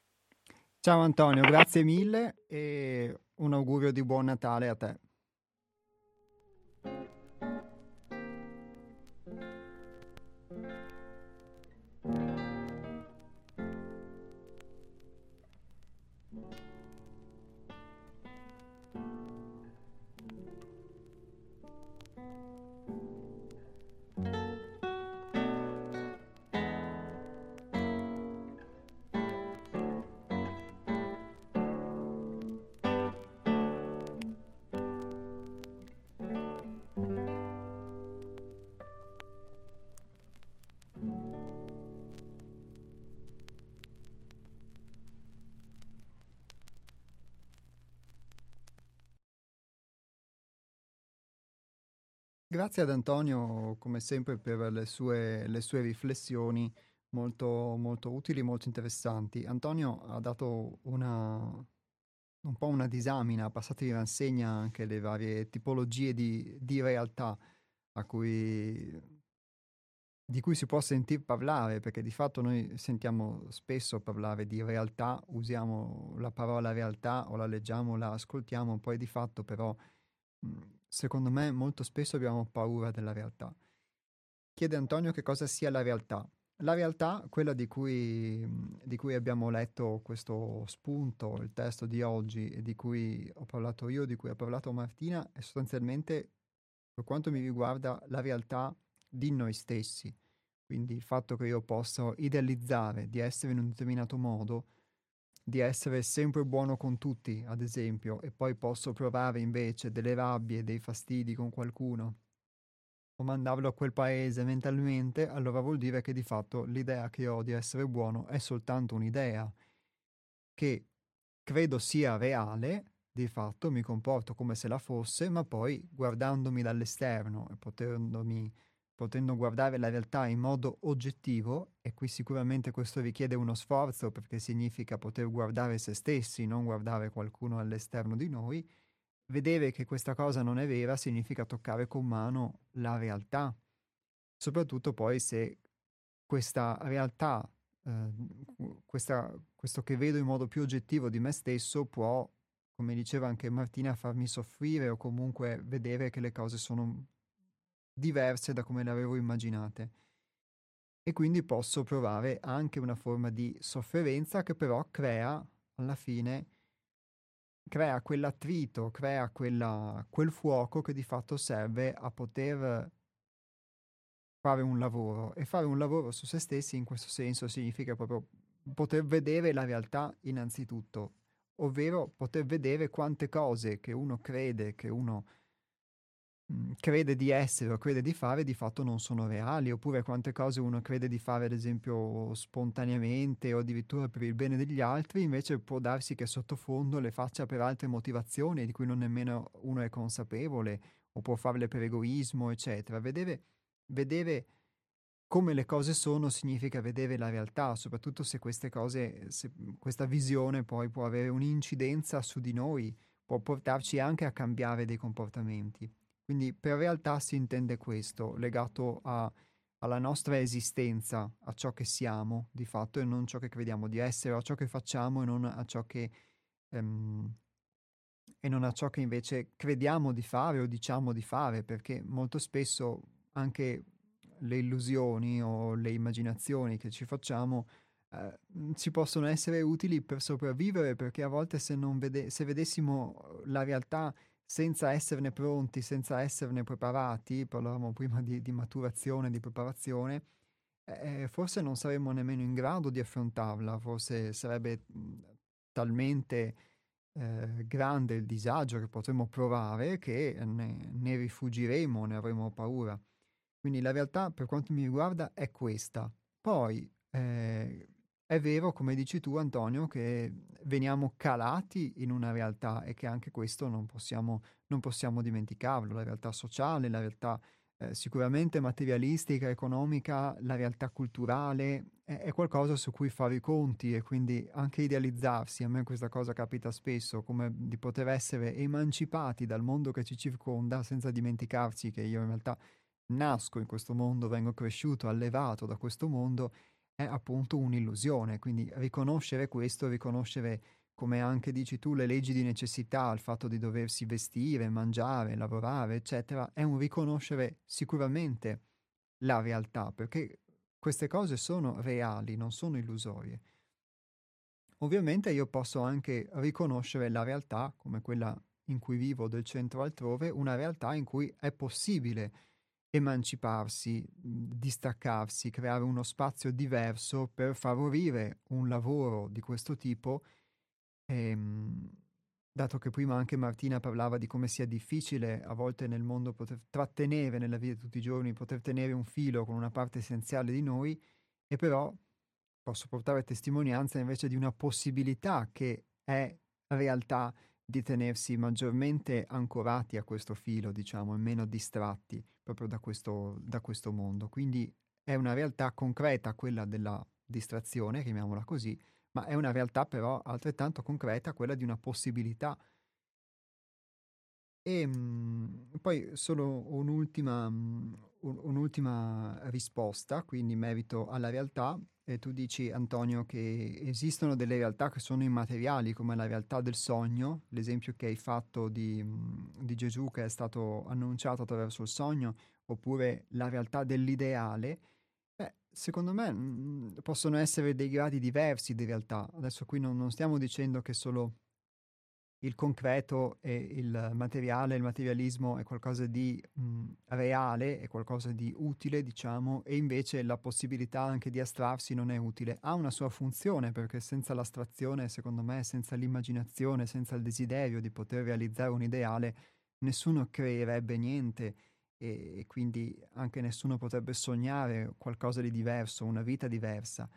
Ciao Antonio, grazie mille e un augurio di buon Natale a te. Grazie ad Antonio, come sempre, per le sue, le sue riflessioni molto, molto utili, molto interessanti. Antonio ha dato una, un po' una disamina, ha passato in rassegna anche le varie tipologie di, di realtà cui, di cui si può sentir parlare, perché di fatto noi sentiamo spesso parlare di realtà, usiamo la parola realtà o la leggiamo, la ascoltiamo, poi di fatto però secondo me molto spesso abbiamo paura della realtà. Chiede Antonio che cosa sia la realtà. La realtà, quella di cui, di cui, abbiamo letto questo spunto, il testo di oggi, e di cui ho parlato io, di cui ha parlato Martina, è sostanzialmente, per quanto mi riguarda, la realtà di noi stessi. Quindi il fatto che io possa idealizzare di essere in un determinato modo di essere sempre buono con tutti, ad esempio, e poi posso provare invece delle rabbie, dei fastidi con qualcuno, o mandarlo a quel paese mentalmente, allora vuol dire che di fatto l'idea che ho di essere buono è soltanto un'idea, che credo sia reale, di fatto mi comporto come se la fosse, ma poi guardandomi dall'esterno e potendomi potendo guardare la realtà in modo oggettivo, e qui sicuramente questo richiede uno sforzo perché significa poter guardare se stessi, non guardare qualcuno all'esterno di noi, vedere che questa cosa non è vera significa toccare con mano la realtà, soprattutto poi se questa realtà, eh, questa, questo che vedo in modo più oggettivo di me stesso può, come diceva anche Martina, farmi soffrire o comunque vedere che le cose sono diverse da come le avevo immaginate. E quindi posso provare anche una forma di sofferenza che però crea, alla fine, crea quell'attrito, crea quella, quel fuoco che di fatto serve a poter fare un lavoro. E fare un lavoro su se stessi in questo senso significa proprio poter vedere la realtà innanzitutto, ovvero poter vedere quante cose che uno crede, che uno crede di essere o crede di fare di fatto non sono reali, oppure quante cose uno crede di fare ad esempio spontaneamente o addirittura per il bene degli altri, invece può darsi che sottofondo le faccia per altre motivazioni di cui non nemmeno uno è consapevole, o può farle per egoismo, eccetera. Vedere, vedere come le cose sono significa vedere la realtà, soprattutto se queste cose, se questa visione poi può avere un'incidenza su di noi, può portarci anche a cambiare dei comportamenti. Quindi per realtà si intende questo, legato a alla nostra esistenza, a ciò che siamo di fatto e non ciò che crediamo di essere, a ciò che facciamo e non a ciò che, um, e non a ciò che invece crediamo di fare o diciamo di fare, perché molto spesso anche le illusioni o le immaginazioni che ci facciamo eh, ci possono essere utili per sopravvivere, perché a volte se, vede- se vedessimo la realtà senza esserne pronti, senza esserne preparati, parlavamo prima di, di maturazione, di preparazione, eh, forse non saremmo nemmeno in grado di affrontarla, forse sarebbe talmente eh, grande il disagio che potremmo provare che ne, ne rifugiremo, ne avremo paura. Quindi la realtà per quanto mi riguarda è questa. Poi eh, è vero, come dici tu Antonio, che veniamo calati in una realtà e che anche questo non possiamo, non possiamo dimenticarlo, la realtà sociale, la realtà eh, sicuramente materialistica, economica, la realtà culturale, è, è, qualcosa su cui fare i conti e quindi anche idealizzarsi, a me questa cosa capita spesso, come di poter essere emancipati dal mondo che ci circonda senza dimenticarci che io in realtà nasco in questo mondo, vengo cresciuto, allevato da questo mondo è appunto un'illusione, quindi riconoscere questo, riconoscere come anche dici tu le leggi di necessità, il fatto di doversi vestire, mangiare, lavorare, eccetera, è un riconoscere sicuramente la realtà, perché queste cose sono reali, non sono illusorie. Ovviamente io posso anche riconoscere la realtà, come quella in cui vivo del centro altrove, una realtà in cui è possibile emanciparsi, distaccarsi, creare uno spazio diverso per favorire un lavoro di questo tipo. Ehm, dato che prima anche Martina parlava di come sia difficile a volte nel mondo poter trattenere nella vita di tutti i giorni, poter tenere un filo con una parte essenziale di noi, e però posso portare testimonianza invece di una possibilità che è realtà di tenersi maggiormente ancorati a questo filo, diciamo, e meno distratti proprio da questo, da questo mondo. Quindi è una realtà concreta quella della distrazione, chiamiamola così, ma è una realtà però altrettanto concreta quella di una possibilità. E mh, mm, poi solo un'ultima, mh, un, un'ultima risposta, quindi in merito alla realtà, e tu dici, Antonio, che esistono delle realtà che sono immateriali, come la realtà del sogno, l'esempio che hai fatto di, di Gesù che è stato annunciato attraverso il sogno, oppure la realtà dell'ideale. Beh, secondo me possono essere dei gradi diversi di realtà. Adesso qui non, non stiamo dicendo che solo il concreto e il materiale, il materialismo è qualcosa di mh, reale, è qualcosa di utile, diciamo, e invece la possibilità anche di astrarsi non è utile. Ha una sua funzione perché senza l'astrazione, secondo me, senza l'immaginazione, senza il desiderio di poter realizzare un ideale, nessuno creerebbe niente e, e quindi anche nessuno potrebbe sognare qualcosa di diverso, una vita diversa.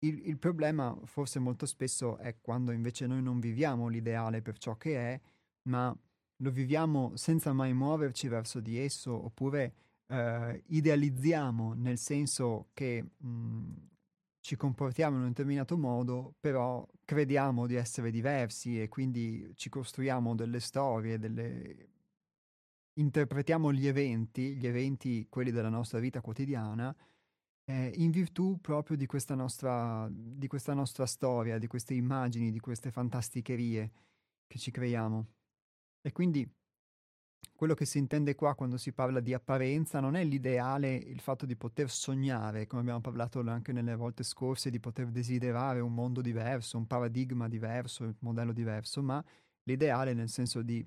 Il, il, problema forse molto spesso è quando invece noi non viviamo l'ideale per ciò che è, ma lo viviamo senza mai muoverci verso di esso, oppure eh, idealizziamo nel senso che mh, ci comportiamo in un determinato modo, però crediamo di essere diversi e quindi ci costruiamo delle storie, delle... interpretiamo gli eventi, gli eventi quelli della nostra vita quotidiana, eh, in virtù proprio di questa, nostra, di questa nostra storia, di queste immagini, di queste fantasticherie che ci creiamo. E quindi quello che si intende qua quando si parla di apparenza non è l'ideale, il fatto di poter sognare, come abbiamo parlato anche nelle volte scorse, di poter desiderare un mondo diverso, un paradigma diverso, un modello diverso, ma l'ideale nel senso di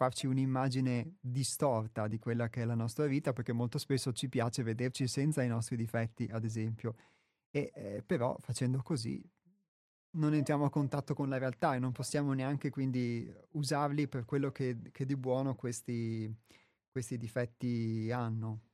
farci un'immagine distorta di quella che è la nostra vita, perché molto spesso ci piace vederci senza i nostri difetti, ad esempio. E eh, però facendo così non entriamo a contatto con la realtà e non possiamo neanche quindi usarli per quello che, che di buono questi, questi difetti hanno.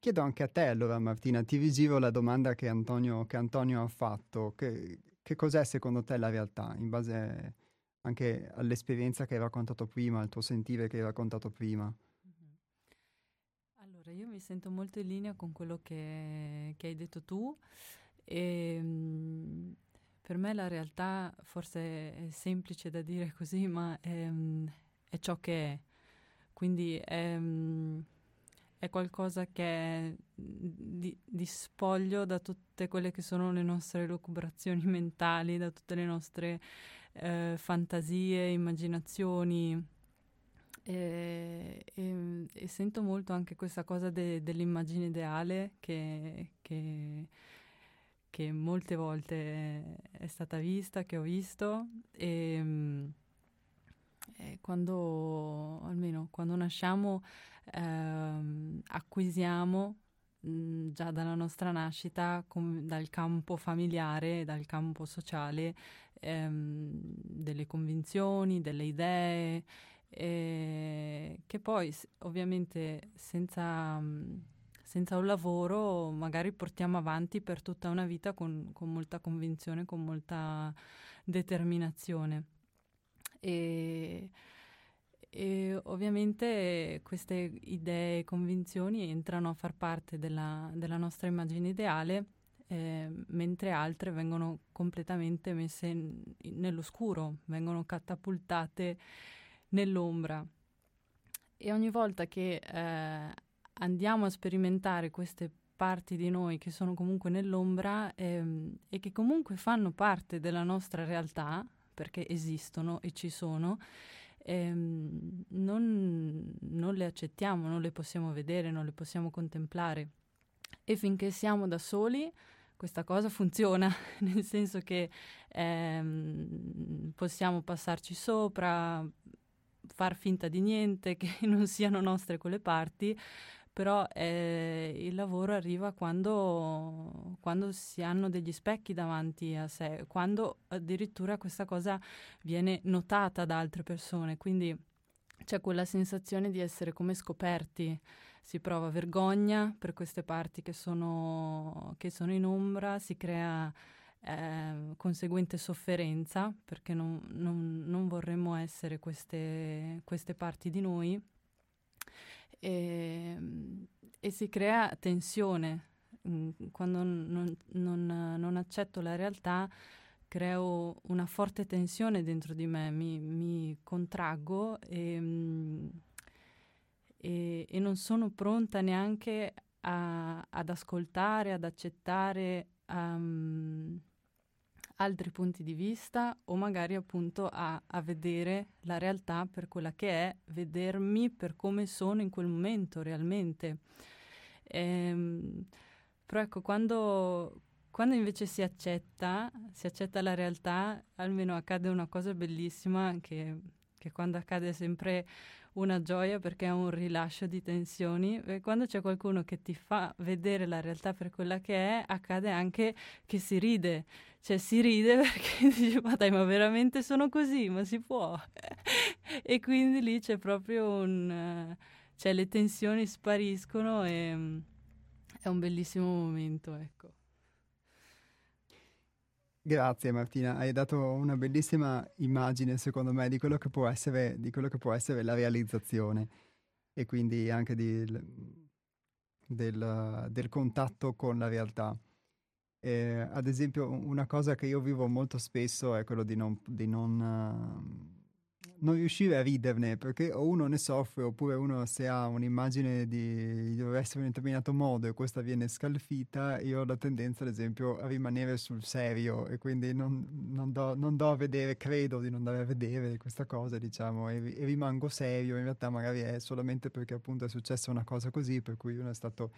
Chiedo anche a te allora Martina, ti visivo la domanda che Antonio, che Antonio ha fatto, che, che, cos'è secondo te la realtà, in base anche all'esperienza che hai raccontato prima, al tuo sentire che hai raccontato prima? Allora, io mi sento molto in linea con quello che, che hai detto tu e ehm, per me la realtà forse è semplice da dire così, ma è, è ciò che è. Quindi è è qualcosa che è di, di, spoglio da tutte quelle che sono le nostre lucubrazioni mentali, da tutte le nostre eh, fantasie, immaginazioni. E, e, e, sento molto anche questa cosa de, dell'immagine ideale che, che, che, molte volte è stata vista, che ho visto e, e quando almeno quando nasciamo ehm, acquisiamo mh, mm, già dalla nostra nascita, com- dal campo familiare, dal campo sociale, ehm, delle convinzioni, delle idee, eh, che poi ovviamente senza, senza, un lavoro magari portiamo avanti per tutta una vita con, con molta convinzione, con molta determinazione. E e ovviamente queste idee e convinzioni entrano a far parte della, della nostra immagine ideale, eh, mentre altre vengono completamente messe in, nell'oscuro, vengono catapultate nell'ombra. E ogni volta che eh, andiamo a sperimentare queste parti di noi che sono comunque nell'ombra ehm, e che comunque fanno parte della nostra realtà, perché esistono e ci sono, ehm, non, non le accettiamo, non le possiamo vedere, non le possiamo contemplare. E finché siamo da soli, questa cosa funziona, nel senso che ehm, possiamo passarci sopra, far finta di niente, che non siano nostre quelle parti, però eh, il lavoro arriva quando, quando, si hanno degli specchi davanti a sé, quando addirittura questa cosa viene notata da altre persone, quindi c'è quella sensazione di essere come scoperti, si prova vergogna per queste parti che sono, che sono in ombra, si crea eh, conseguente sofferenza perché non, non, non vorremmo essere queste, queste parti di noi e, ehm, e si crea tensione. Mm, quando non, non, non, accetto la realtà, creo una forte tensione dentro di me, mi, mi contraggo e, mm, e, e, non sono pronta neanche a, ad ascoltare, ad accettare. Um, altri punti di vista o magari appunto a, a, vedere la realtà per quella che è, vedermi per come sono in quel momento realmente. Ehm, però ecco, quando, quando invece si accetta, si accetta la realtà, almeno accade una cosa bellissima che, che quando accade sempre una gioia perché è un rilascio di tensioni. E quando c'è qualcuno che ti fa vedere la realtà per quella che è, accade anche che si ride. Cioè si ride perché dice ma dai ma veramente sono così, ma si può. e quindi lì c'è proprio un... cioè le tensioni spariscono e è un bellissimo momento, ecco. Grazie Martina, hai dato una bellissima immagine secondo me di quello che può essere, che può essere la realizzazione e quindi anche di, del, del, contatto con la realtà. Eh, ad esempio una cosa che io vivo molto spesso è quello di non, di non non riuscire a riderne perché o uno ne soffre oppure uno se ha un'immagine di, dover essere in un determinato modo e questa viene scalfita, io ho la tendenza ad esempio a rimanere sul serio e quindi non, non, do, non do, a vedere, credo di non dare a vedere questa cosa diciamo e, e, rimango serio, in realtà magari è solamente perché appunto è successa una cosa così per cui uno è stato,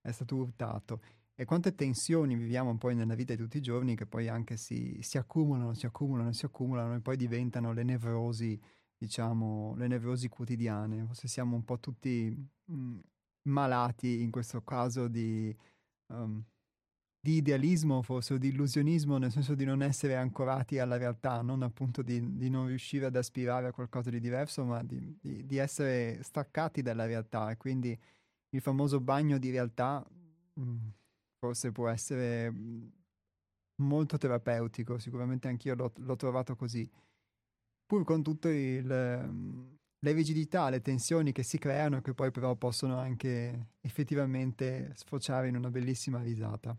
è stato urtato. E quante tensioni viviamo poi nella vita di tutti i giorni che poi anche si, si accumulano, si accumulano, si accumulano e poi diventano le nevrosi, diciamo, le nevrosi quotidiane. Forse siamo un po' tutti mh, mm, malati in questo caso di, um, di, idealismo, forse, o di illusionismo, nel senso di non essere ancorati alla realtà, non appunto di, di non riuscire ad aspirare a qualcosa di diverso, ma di, di essere staccati dalla realtà e quindi il famoso bagno di realtà mh, mm, forse può essere mm, molto terapeutico, sicuramente anch'io l'ho, l'ho trovato così, pur con tutte mm, le rigidità, le tensioni che si creano che poi però possono anche effettivamente sfociare in una bellissima risata.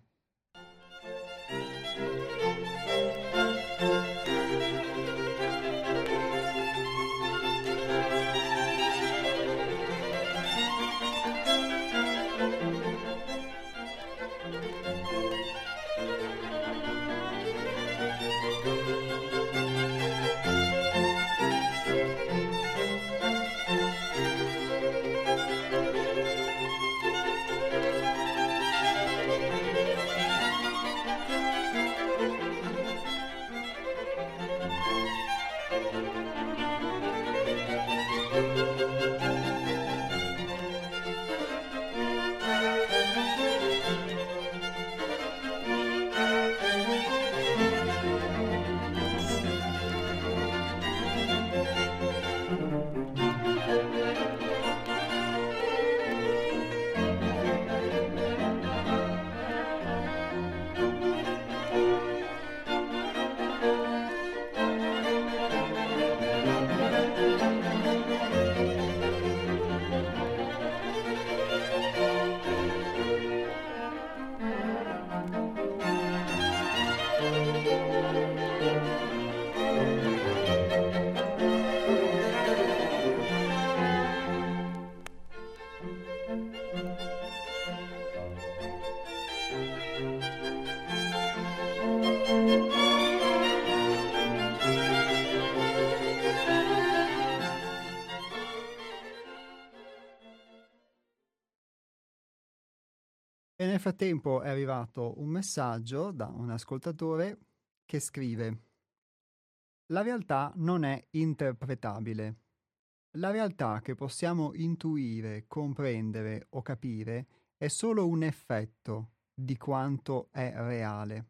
Nel frattempo è arrivato un messaggio da un ascoltatore che scrive La realtà non è interpretabile. La realtà che possiamo intuire, comprendere o capire è solo un effetto di quanto è reale.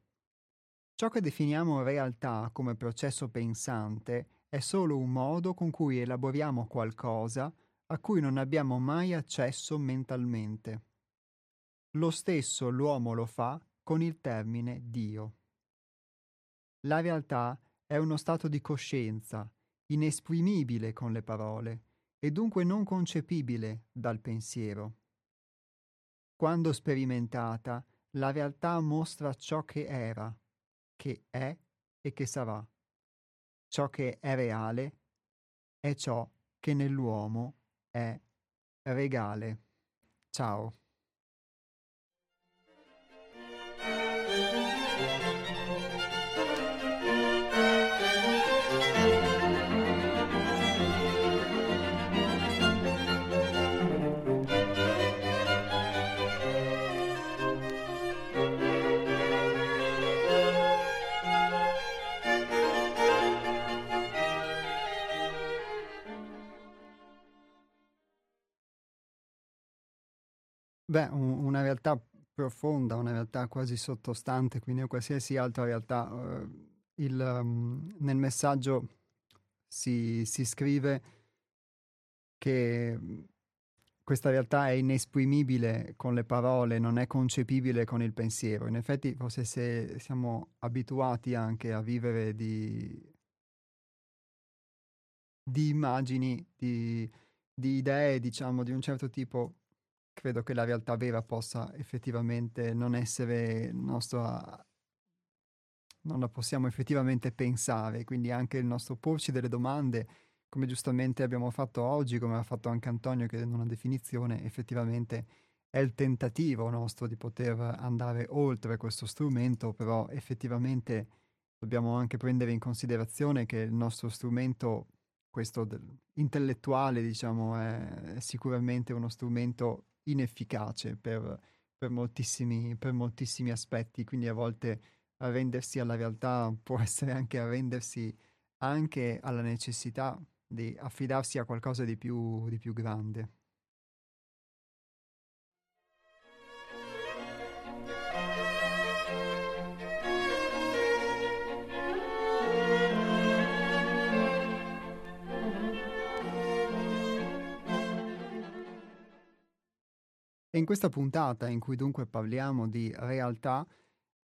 Ciò che definiamo realtà come processo pensante è solo un modo con cui elaboriamo qualcosa a cui non abbiamo mai accesso mentalmente. Lo stesso l'uomo lo fa con il termine Dio. La realtà è uno stato di coscienza, inesprimibile con le parole e dunque non concepibile dal pensiero. Quando sperimentata, la realtà mostra ciò che era, che è e che sarà. Ciò che è reale è ciò che nell'uomo è regale. Ciao. Beh, un- una realtà profonda, una realtà quasi sottostante, quindi a qualsiasi altra realtà. Uh, il, um, nel messaggio si, si scrive che questa realtà è inesprimibile con le parole, non è concepibile con il pensiero. In effetti, forse se siamo abituati anche a vivere di, di immagini, di, di idee, diciamo, di un certo tipo, credo che la realtà vera possa effettivamente non essere nostra non la possiamo effettivamente pensare, quindi anche il nostro porci delle domande, come giustamente abbiamo fatto oggi, come ha fatto anche Antonio che in una definizione, effettivamente è il tentativo nostro di poter andare oltre questo strumento, però effettivamente dobbiamo anche prendere in considerazione che il nostro strumento, questo intellettuale, diciamo, è sicuramente uno strumento inefficace per, per, moltissimi, per moltissimi aspetti, quindi a volte arrendersi alla realtà può essere anche arrendersi anche alla necessità di affidarsi a qualcosa di più, di più grande. In questa puntata in cui dunque parliamo di realtà,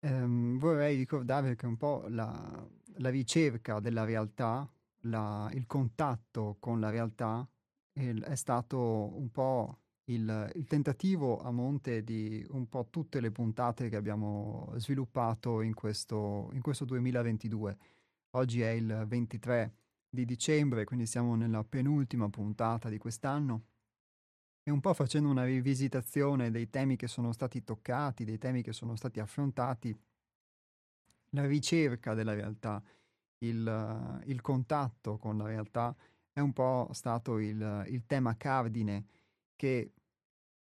ehm, vorrei ricordarvi che un po' la, la ricerca della realtà, la, il contatto con la realtà il, è stato un po' il, il, tentativo a monte di un po' tutte le puntate che abbiamo sviluppato in questo, in questo 2022. Oggi è il 23 di dicembre, quindi siamo nella penultima puntata di quest'anno e un po' facendo una rivisitazione dei temi che sono stati toccati, dei temi che sono stati affrontati, la ricerca della realtà, il, il contatto con la realtà è un po' stato il, il tema cardine che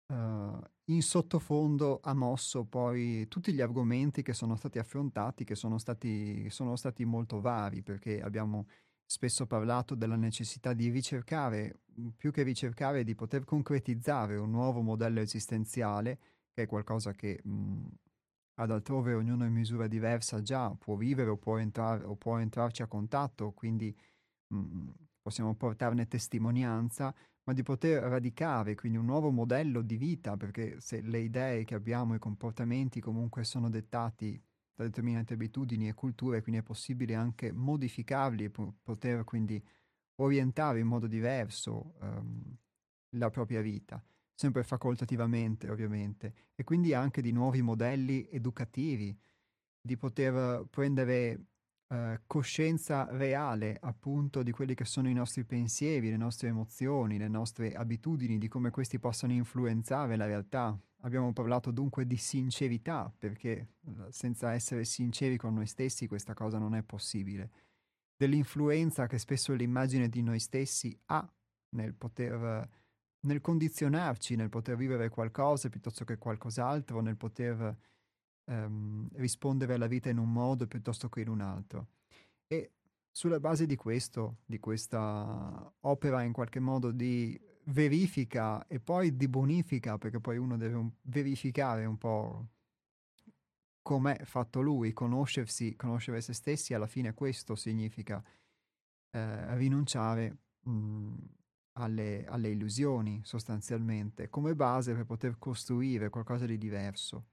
uh, in sottofondo ha mosso poi tutti gli argomenti che sono stati affrontati, che sono stati, sono stati molto vari, perché abbiamo spesso parlato della necessità di ricercare, più che ricercare, di poter concretizzare un nuovo modello esistenziale, che è qualcosa che mh, ad altrove ognuno in misura diversa già può vivere o può, entrare, o può entrarci a contatto, quindi mh, possiamo portarne testimonianza, ma di poter radicare quindi un nuovo modello di vita, perché se le idee che abbiamo, i comportamenti comunque sono dettati da determinate abitudini e culture, quindi è possibile anche modificarli e poter quindi orientare in modo diverso um, la propria vita, sempre facoltativamente ovviamente, e quindi anche di nuovi modelli educativi, di poter prendere uh, coscienza reale appunto di quelli che sono i nostri pensieri, le nostre emozioni, le nostre abitudini, di come questi possano influenzare la realtà, Abbiamo parlato dunque di sincerità, perché senza essere sinceri con noi stessi questa cosa non è possibile. Dell'influenza che spesso l'immagine di noi stessi ha nel poter, nel condizionarci, nel poter vivere qualcosa piuttosto che qualcos'altro, nel poter ehm, rispondere alla vita in un modo piuttosto che in un altro. E sulla base di questo, di questa opera in qualche modo di verifica e poi di bonifica, perché poi uno deve un, verificare un po' com'è fatto lui, conoscersi, conoscere se stessi, alla fine questo significa eh, rinunciare mh, alle, alle illusioni sostanzialmente, come base per poter costruire qualcosa di diverso.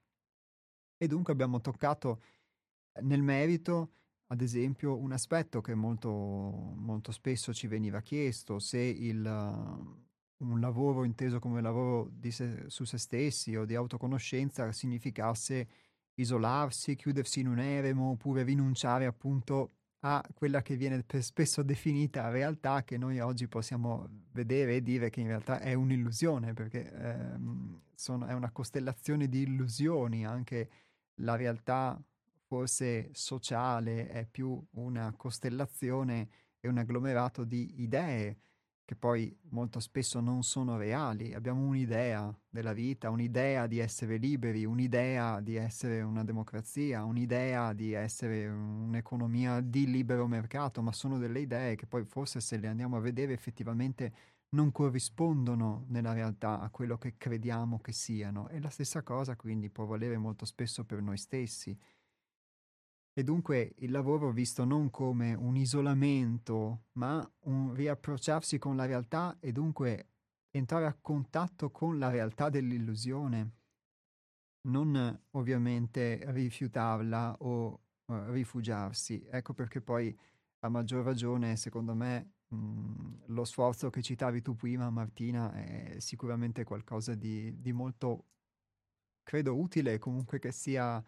E dunque abbiamo toccato nel merito ad esempio, un aspetto che molto, molto spesso ci veniva chiesto, se il, un lavoro inteso come lavoro se, su se stessi o di autoconoscenza significasse isolarsi, chiudersi in un eremo oppure rinunciare appunto a quella che viene spesso definita realtà che noi oggi possiamo vedere e dire che in realtà è un'illusione perché ehm, sono, è una costellazione di illusioni, anche la realtà forse sociale è più una costellazione e un agglomerato di idee che poi molto spesso non sono reali. Abbiamo un'idea della vita, un'idea di essere liberi, un'idea di essere una democrazia, un'idea di essere un'economia di libero mercato, ma sono delle idee che poi forse se le andiamo a vedere effettivamente non corrispondono nella realtà a quello che crediamo che siano. E la stessa cosa quindi può valere molto spesso per noi stessi. E dunque il lavoro visto non come un isolamento, ma un riapprocciarsi con la realtà e dunque entrare a contatto con la realtà dell'illusione, non ovviamente rifiutarla o uh, rifugiarsi. Ecco perché poi a maggior ragione, secondo me, lo sforzo che citavi tu prima, Martina, è sicuramente qualcosa di, di molto, credo, utile, comunque che sia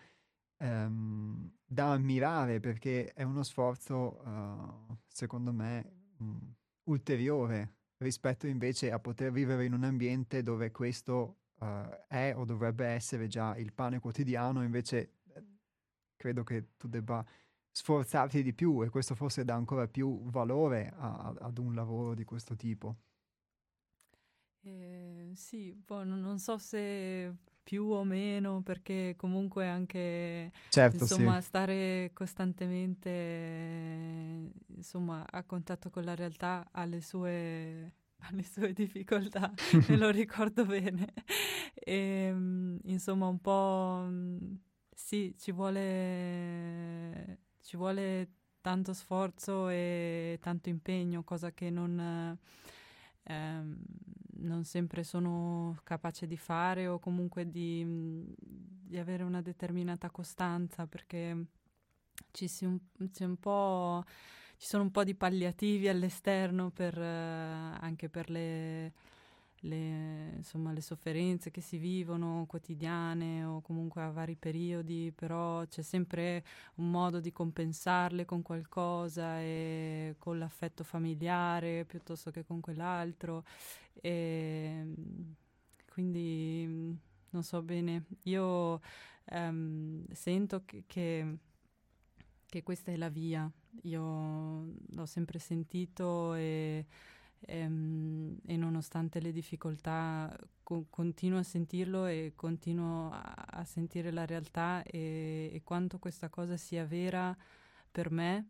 ehm, da ammirare perché è uno sforzo, uh, secondo me, mh, ulteriore rispetto invece a poter vivere in un ambiente dove questo uh, è o dovrebbe essere già il pane quotidiano, invece eh, credo che tu debba sforzarti di più e questo forse dà ancora più valore a, ad un lavoro di questo tipo. Eh, sì, boh, non so se più o meno, perché comunque anche certo, insomma, sì. stare costantemente insomma, a contatto con la realtà ha le sue, ha le sue difficoltà, me lo ricordo bene. E, ehm, insomma, un po' sì, ci vuole, ci vuole tanto sforzo e tanto impegno, cosa che non... Ehm, non sempre sono capace di fare o comunque di, di avere una determinata costanza perché ci, si un, un ci sono un po' di palliativi all'esterno per, eh, anche per le, le, insomma, le sofferenze che si vivono quotidiane o comunque a vari periodi, però c'è sempre un modo di compensarle con qualcosa e con l'affetto familiare piuttosto che con quell'altro. E quindi non so bene, io ehm, sento che, che, che questa è la via, io l'ho sempre sentito e, ehm, e nonostante le difficoltà co- continuo a sentirlo e continuo a, a sentire la realtà e, e, quanto questa cosa sia vera per me.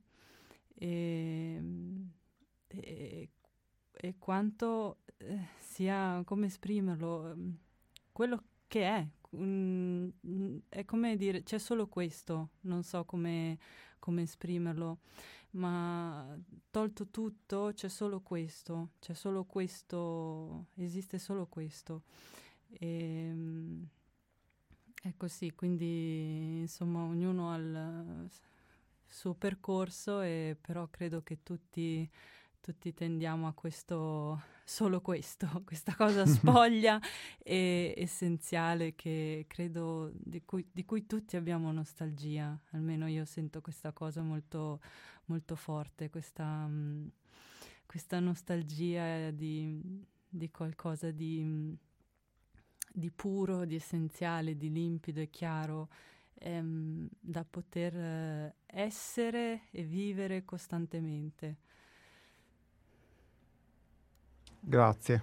E, e, e quanto eh, sia come esprimerlo ehm, quello che è. È come dire c'è solo questo non so come, come esprimerlo ma tolto tutto c'è solo questo, c'è solo questo, esiste solo questo. E, ehm, è così, quindi insomma ognuno ha il suo percorso e però credo che tutti, tutti tendiamo a questo, solo questo, questa cosa spoglia e essenziale che credo di cui, di cui tutti abbiamo nostalgia, almeno io sento questa cosa molto molto forte, questa, um, questa nostalgia di, di qualcosa di, di, puro, di essenziale, di limpido e chiaro ehm, da poter eh, essere e vivere costantemente. Grazie.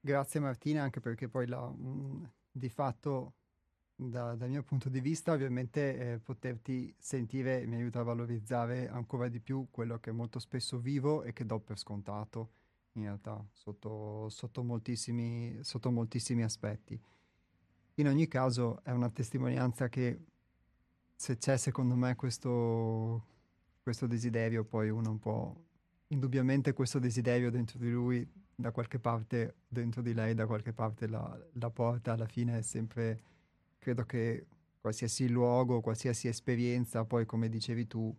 Grazie Martina, anche perché poi la, mh, mm, di fatto da, dal mio punto di vista ovviamente eh, poterti sentire mi aiuta a valorizzare ancora di più quello che molto spesso vivo e che do per scontato in realtà sotto, sotto, moltissimi, sotto moltissimi aspetti. In ogni caso è una testimonianza che se c'è secondo me questo, questo desiderio poi uno un po' indubbiamente questo desiderio dentro di lui da qualche parte dentro di lei, da qualche parte la, la porta, alla fine è sempre, credo che qualsiasi luogo, qualsiasi esperienza, poi come dicevi tu,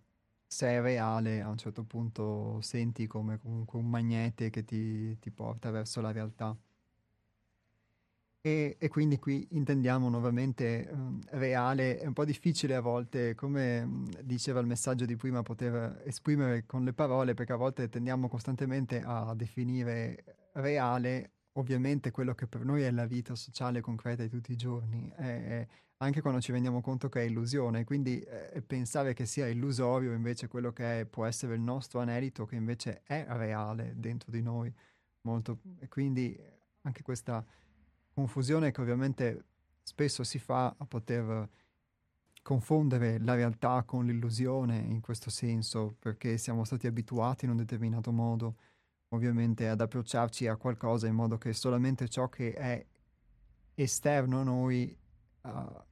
se è reale, a un certo punto senti come comunque un magnete che ti, ti porta verso la realtà. E, e, quindi qui intendiamo nuovamente um, reale, è un po' difficile a volte, come diceva il messaggio di prima, poter esprimere con le parole, perché a volte tendiamo costantemente a definire reale ovviamente quello che per noi è la vita sociale concreta di tutti i giorni, è, è anche quando ci rendiamo conto che è illusione, quindi eh, pensare che sia illusorio invece quello che è, può essere il nostro anelito che invece è reale dentro di noi, molto, e quindi anche questa confusione che ovviamente spesso si fa a poter confondere la realtà con l'illusione in questo senso, perché siamo stati abituati in un determinato modo, ovviamente, ad approcciarci a qualcosa in modo che solamente ciò che è esterno a noi uh,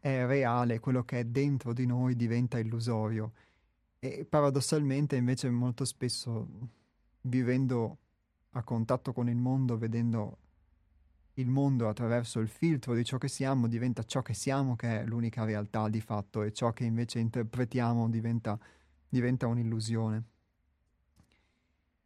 è reale, quello che è dentro di noi diventa illusorio. E paradossalmente invece molto spesso vivendo a contatto con il mondo, vedendo il mondo attraverso il filtro di ciò che siamo diventa ciò che siamo, che è l'unica realtà di fatto, e ciò che invece interpretiamo diventa, diventa un'illusione.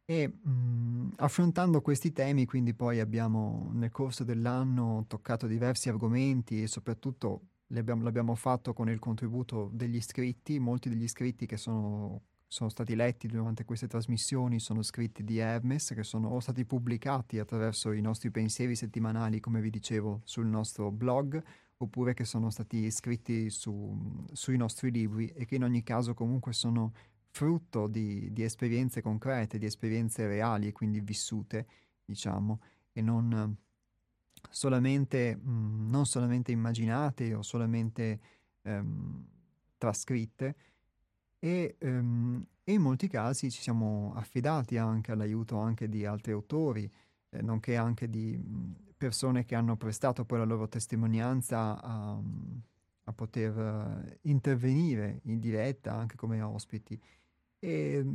E mh, mm, affrontando questi temi, quindi poi abbiamo nel corso dell'anno toccato diversi argomenti e soprattutto abbiamo, l'abbiamo fatto con il contributo degli iscritti, molti degli iscritti che sono sono stati letti durante queste trasmissioni sono scritti di Hermes che sono stati pubblicati attraverso i nostri pensieri settimanali, come vi dicevo, sul nostro blog, oppure che sono stati scritti su, sui nostri libri e che in ogni caso comunque sono frutto di, di esperienze concrete, di esperienze reali e quindi vissute, diciamo, e non, solamente, mh, mm, non solamente immaginate o solamente ehm, trascritte e, ehm, e, in molti casi ci siamo affidati anche all'aiuto anche di altri autori, eh, nonché anche di mm, persone che hanno prestato poi la loro testimonianza a, a poter uh, intervenire in diretta anche come ospiti. E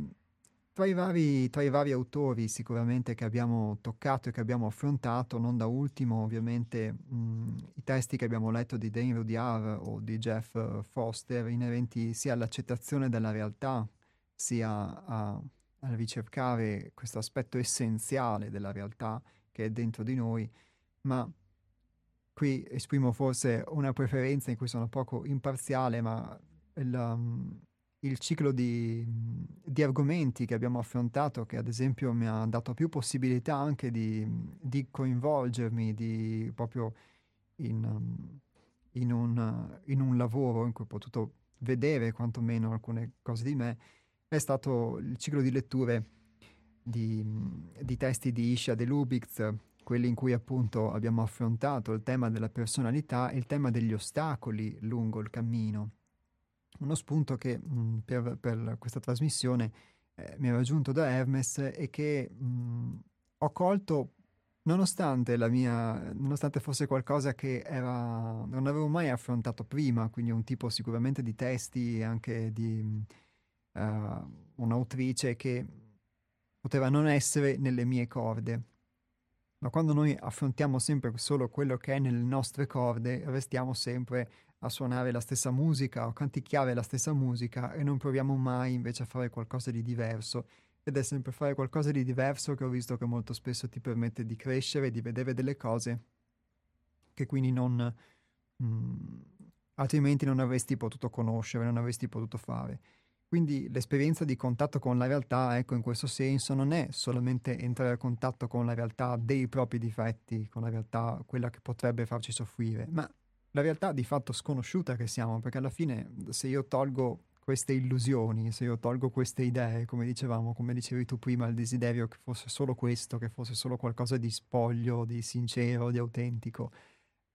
tra i, vari, tra i vari autori sicuramente che abbiamo toccato e che abbiamo affrontato, non da ultimo ovviamente mh, i testi che abbiamo letto di Dane Rudyard o di Jeff Foster inerenti sia all'accettazione della realtà sia a, a ricercare questo aspetto essenziale della realtà che è dentro di noi, ma qui esprimo forse una preferenza in cui sono poco imparziale, ma il, um, il ciclo di, di, argomenti che abbiamo affrontato, che ad esempio mi ha dato più possibilità anche di, di coinvolgermi di, proprio in, in, un, in, un, lavoro in cui ho potuto vedere quantomeno alcune cose di me, è stato il ciclo di letture di, di testi di Isha De Lubitz, quelli in cui appunto abbiamo affrontato il tema della personalità e il tema degli ostacoli lungo il cammino uno spunto che mh, per, per, questa trasmissione eh, mi era giunto da Hermes e che mh, ho colto nonostante mia, nonostante fosse qualcosa che era, non avevo mai affrontato prima, quindi un tipo sicuramente di testi e anche di uh, un'autrice che poteva non essere nelle mie corde. Ma quando noi affrontiamo sempre solo quello che è nelle nostre corde, restiamo sempre a suonare la stessa musica o canticchiare la stessa musica e non proviamo mai invece a fare qualcosa di diverso. Ed è sempre fare qualcosa di diverso che ho visto che molto spesso ti permette di crescere, di vedere delle cose che quindi non... Mm, altrimenti non avresti potuto conoscere, non avresti potuto fare. Quindi l'esperienza di contatto con la realtà, ecco, in questo senso non è solamente entrare a contatto con la realtà dei propri difetti, con la realtà quella che potrebbe farci soffrire, ma la realtà di fatto sconosciuta che siamo, perché alla fine se io tolgo queste illusioni, se io tolgo queste idee, come dicevamo, come dicevi tu prima, il desiderio che fosse solo questo, che fosse solo qualcosa di spoglio, di sincero, di autentico,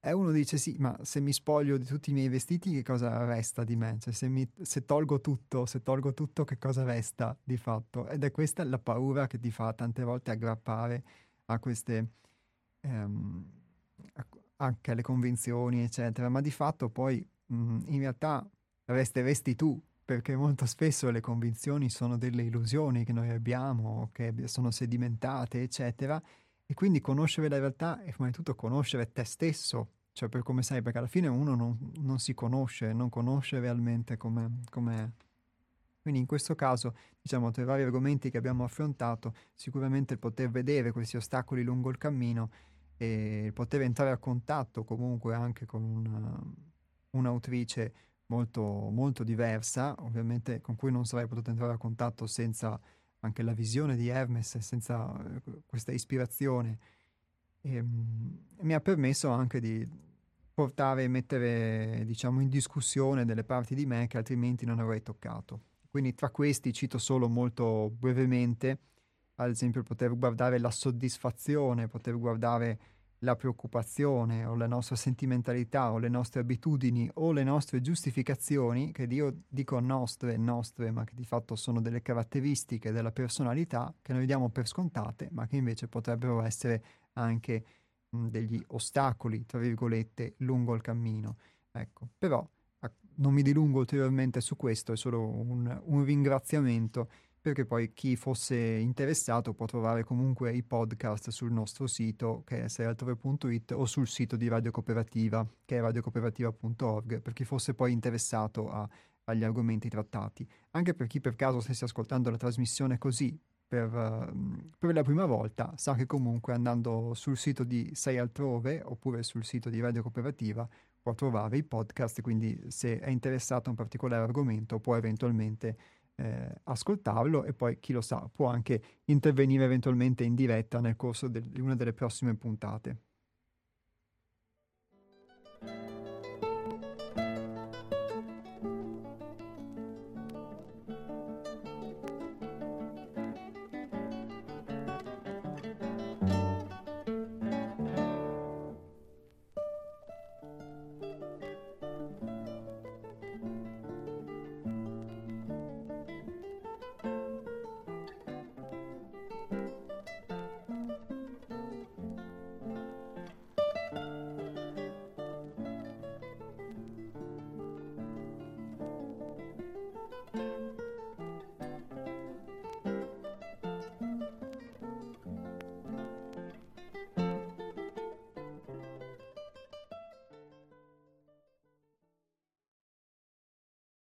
e uno dice sì, ma se mi spoglio di tutti i miei vestiti che cosa resta di me? Cioè se, mi, se tolgo tutto, se tolgo tutto che cosa resta di fatto? Ed è questa la paura che ti fa tante volte aggrappare a queste... Um, anche alle convinzioni, eccetera, ma di fatto poi mh, in realtà resteresti tu, perché molto spesso le convinzioni sono delle illusioni che noi abbiamo, che sono sedimentate, eccetera, e quindi conoscere la realtà è prima di tutto conoscere te stesso, cioè per come sei, perché alla fine uno non, non si conosce, non conosce realmente come è. Quindi in questo caso, diciamo, tra i vari argomenti che abbiamo affrontato, sicuramente il poter vedere questi ostacoli lungo il cammino e poter entrare a contatto comunque anche con una, un'autrice molto, molto diversa, ovviamente con cui non sarei potuto entrare a contatto senza anche la visione di Hermes, senza eh, questa ispirazione. E, um, mi ha permesso anche di portare e mettere diciamo in discussione delle parti di me che altrimenti non avrei toccato. Quindi tra questi cito solo molto brevemente ad esempio poter guardare la soddisfazione, poter guardare la preoccupazione o la nostra sentimentalità o le nostre abitudini o le nostre giustificazioni, che io dico nostre, nostre, ma che di fatto sono delle caratteristiche della personalità che noi diamo per scontate, ma che invece potrebbero essere anche mh, degli ostacoli, tra virgolette, lungo il cammino. Ecco, però non mi dilungo ulteriormente su questo, è solo un, un ringraziamento perché poi chi fosse interessato può trovare comunque i podcast sul nostro sito che è seialtrove.it o sul sito di Radio Cooperativa che è radiocooperativa.org per chi fosse poi interessato a, agli argomenti trattati. Anche per chi per caso stesse ascoltando la trasmissione così per, per, la prima volta sa che comunque andando sul sito di Sei Altrove oppure sul sito di Radio Cooperativa può trovare i podcast, quindi se è interessato a un particolare argomento può eventualmente eh, ascoltarlo e poi chi lo sa può anche intervenire eventualmente in diretta nel corso de- di una delle prossime puntate.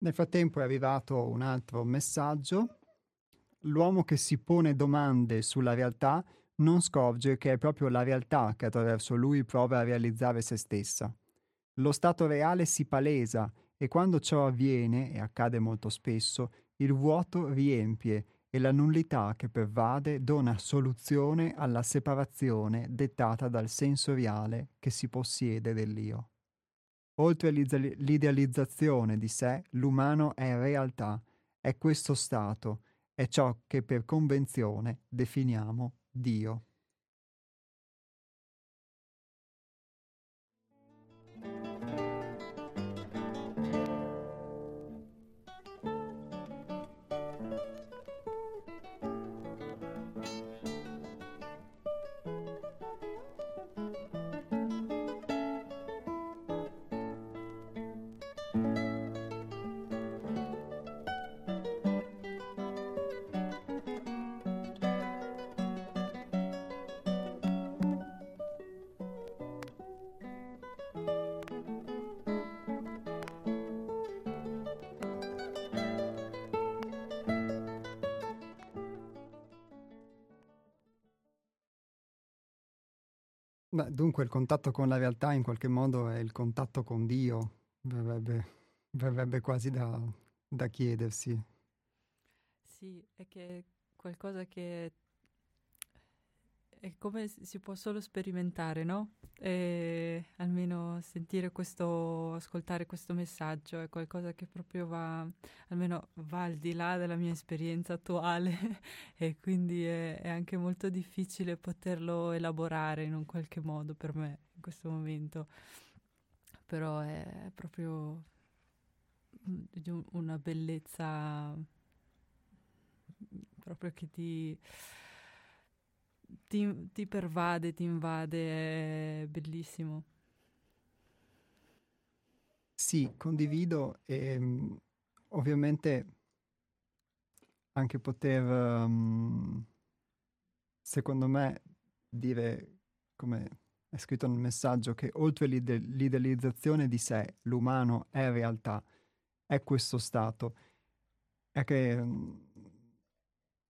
Nel frattempo è arrivato un altro messaggio. L'uomo che si pone domande sulla realtà non scopre che è proprio la realtà che attraverso lui prova a realizzare se stessa. Lo stato reale si palesa e quando ciò avviene, e accade molto spesso, il vuoto riempie e la nullità che pervade dona soluzione alla separazione dettata dal senso reale che si possiede dell'io. Oltre l'idealizzazione di sé, l'umano è realtà, è questo stato, è ciò che per convenzione definiamo Dio. Beh, dunque il contatto con la realtà in qualche modo è il contatto con Dio, verrebbe, verrebbe quasi da, da chiedersi. Sì, è che è qualcosa che è come si può solo sperimentare, no? E almeno sentire questo, ascoltare questo messaggio è qualcosa che proprio va, almeno va al di là della mia esperienza attuale e quindi è, è anche molto difficile poterlo elaborare in un qualche modo per me in questo momento. Però è proprio una bellezza proprio che ti ti, ti pervade, ti invade, è bellissimo. Sì, condivido e um, ovviamente anche poter, um, secondo me, dire, come è scritto nel messaggio, che oltre l'ide- l'idealizzazione di sé, l'umano è realtà, è questo stato, è che um,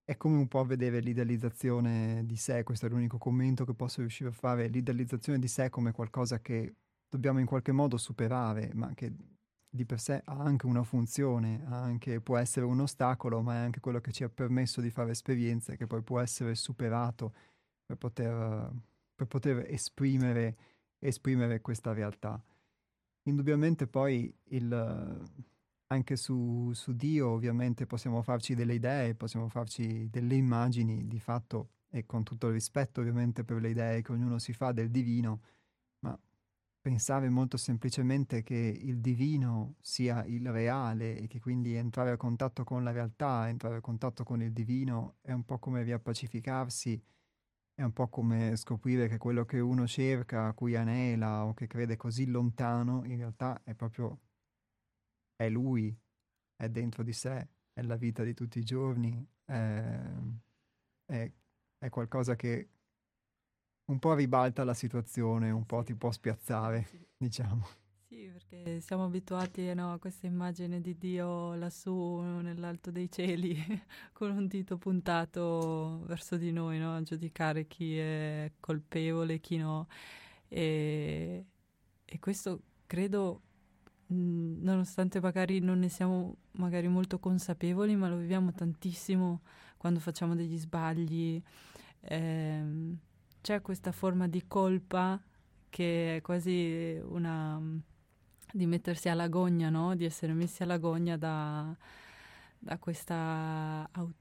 è come un po' vedere l'idealizzazione di sé, questo è l'unico commento che posso riuscire a fare, l'idealizzazione di sé come qualcosa che dobbiamo in qualche modo superare, ma che di per sé ha anche una funzione, anche, può essere un ostacolo, ma è anche quello che ci ha permesso di fare esperienze che poi può essere superato per poter, per poter esprimere, esprimere questa realtà. Indubbiamente poi il anche su, su, Dio ovviamente possiamo farci delle idee, possiamo farci delle immagini di fatto e con tutto il rispetto ovviamente per le idee che ognuno si fa del divino, ma pensare molto semplicemente che il divino sia il reale e che quindi entrare a contatto con la realtà, entrare a contatto con il divino è un po' come riappacificarsi, è un po' come scoprire che quello che uno cerca, a cui anela o che crede così lontano, in realtà è proprio è lui, è dentro di sé, è la vita di tutti i giorni, è, è, è qualcosa che un po' ribalta la situazione, un po' ti può spiazzare, diciamo. Sì, perché siamo abituati no, a questa immagine di Dio lassù nell'alto dei cieli, con un dito puntato verso di noi, no? a giudicare chi è colpevole chi no. E, e questo credo Nonostante magari non ne siamo magari molto consapevoli, ma lo viviamo tantissimo quando facciamo degli sbagli. Eh, c'è questa forma di colpa che è quasi una di mettersi alla gogna, no? Di essere messi alla gogna da, da questa au-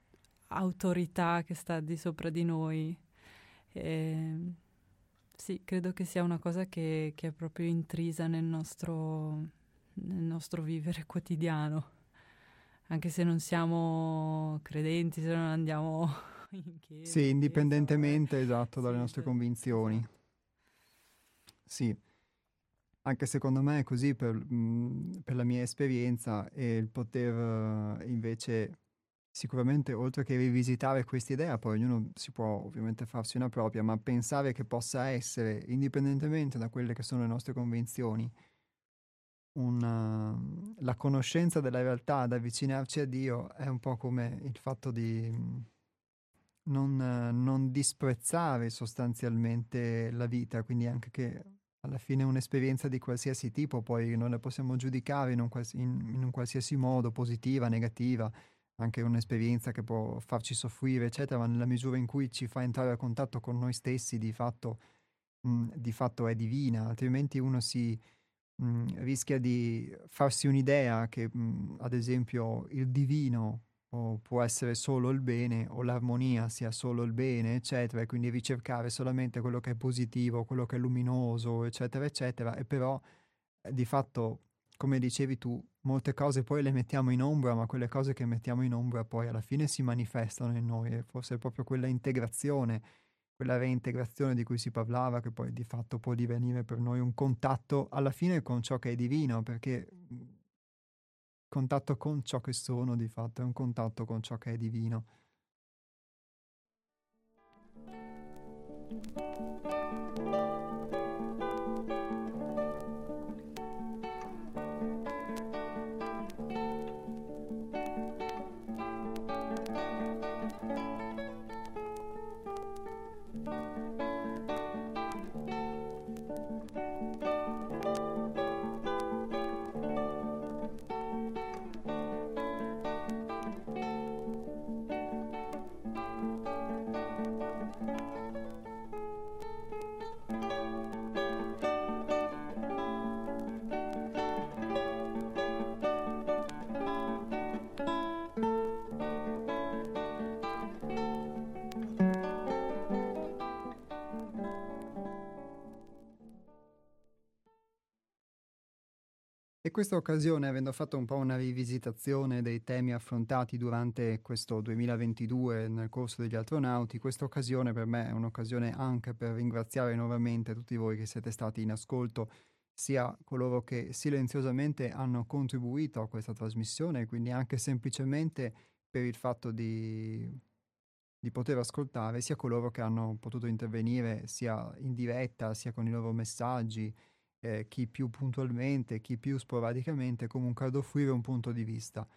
autorità che sta di sopra di noi. Eh, sì, credo che sia una cosa che, che è proprio intrisa nel nostro nel nostro vivere quotidiano, anche se non siamo credenti, se non andiamo in chiesa. Sì, indipendentemente, chiesa, esatto, dalle sì, nostre per... convinzioni. Esatto. Sì, anche secondo me è così per, mh, per la mia esperienza e il poter uh, invece sicuramente oltre che rivisitare questa idea, poi ognuno si può ovviamente farsi una propria, ma pensare che possa essere, indipendentemente da quelle che sono le nostre convinzioni, una, la conoscenza della realtà, ad avvicinarci a Dio, è un po' come il fatto di non, non disprezzare sostanzialmente la vita, quindi anche che alla fine un'esperienza di qualsiasi tipo, poi non la possiamo giudicare in un, quals- in, in un, qualsiasi modo, positiva, negativa, anche un'esperienza che può farci soffrire, eccetera, ma nella misura in cui ci fa entrare a contatto con noi stessi, di fatto, mh, di fatto è divina, altrimenti uno si mh, rischia di farsi un'idea che, mh, ad esempio, il divino o può essere solo il bene o l'armonia sia solo il bene, eccetera, e quindi ricercare solamente quello che è positivo, quello che è luminoso, eccetera, eccetera, e però eh, di fatto, come dicevi tu, molte cose poi le mettiamo in ombra, ma quelle cose che mettiamo in ombra poi alla fine si manifestano in noi, e forse è proprio quella integrazione, quella reintegrazione di cui si parlava, che poi di fatto può divenire per noi un contatto alla fine con ciò che è divino, perché contatto con ciò che sono, di fatto, è un contatto con ciò che è divino. Questa occasione, avendo fatto un po' una rivisitazione dei temi affrontati durante questo 2022 nel corso degli astronauti, questa occasione per me è un'occasione anche per ringraziare nuovamente tutti voi che siete stati in ascolto, sia coloro che silenziosamente hanno contribuito a questa trasmissione, quindi anche semplicemente per il fatto di, di poter ascoltare, sia coloro che hanno potuto intervenire sia in diretta, sia con i loro messaggi, eh, chi più puntualmente, chi più sporadicamente, comunque ad offrire un punto di vista,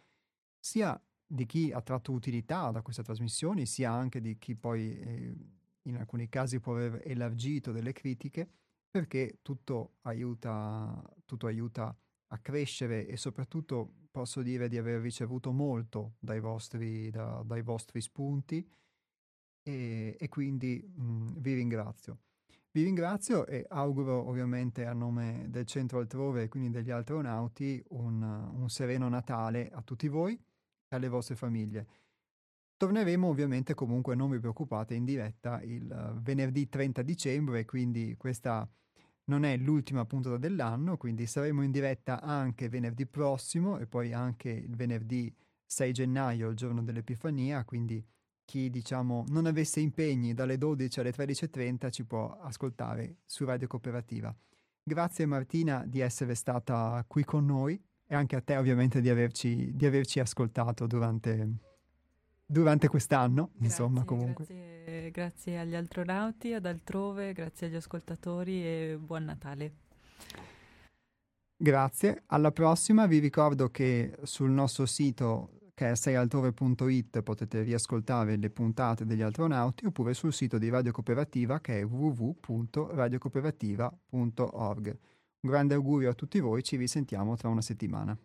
sia di chi ha tratto utilità da queste trasmissioni, sia anche di chi poi eh, in alcuni casi può aver elargito delle critiche, perché tutto aiuta, tutto aiuta a crescere e soprattutto posso dire di aver ricevuto molto dai vostri, da, dai vostri spunti e, e quindi mh, vi ringrazio. Vi ringrazio e auguro ovviamente a nome del centro altrove e quindi degli astronauti un, un sereno Natale a tutti voi e alle vostre famiglie. Torneremo ovviamente comunque, non vi preoccupate, in diretta il venerdì 30 dicembre, quindi questa non è l'ultima puntata dell'anno, quindi saremo in diretta anche venerdì prossimo e poi anche il venerdì 6 gennaio, il giorno dell'Epifania, quindi chi diciamo non avesse impegni dalle 12 alle 13.30 ci può ascoltare su Radio Cooperativa. Grazie Martina di essere stata qui con noi e anche a te ovviamente di averci, di averci ascoltato durante, durante quest'anno, grazie, insomma comunque. Grazie, grazie agli astronauti, ad altrove, grazie agli ascoltatori e buon Natale. Grazie, alla prossima vi ricordo che sul nostro sito che è seialtrove.it potete riascoltare le puntate degli astronauti oppure sul sito di Radio Cooperativa che è www.radiocooperativa.org. Un grande augurio a tutti voi, ci risentiamo tra una settimana.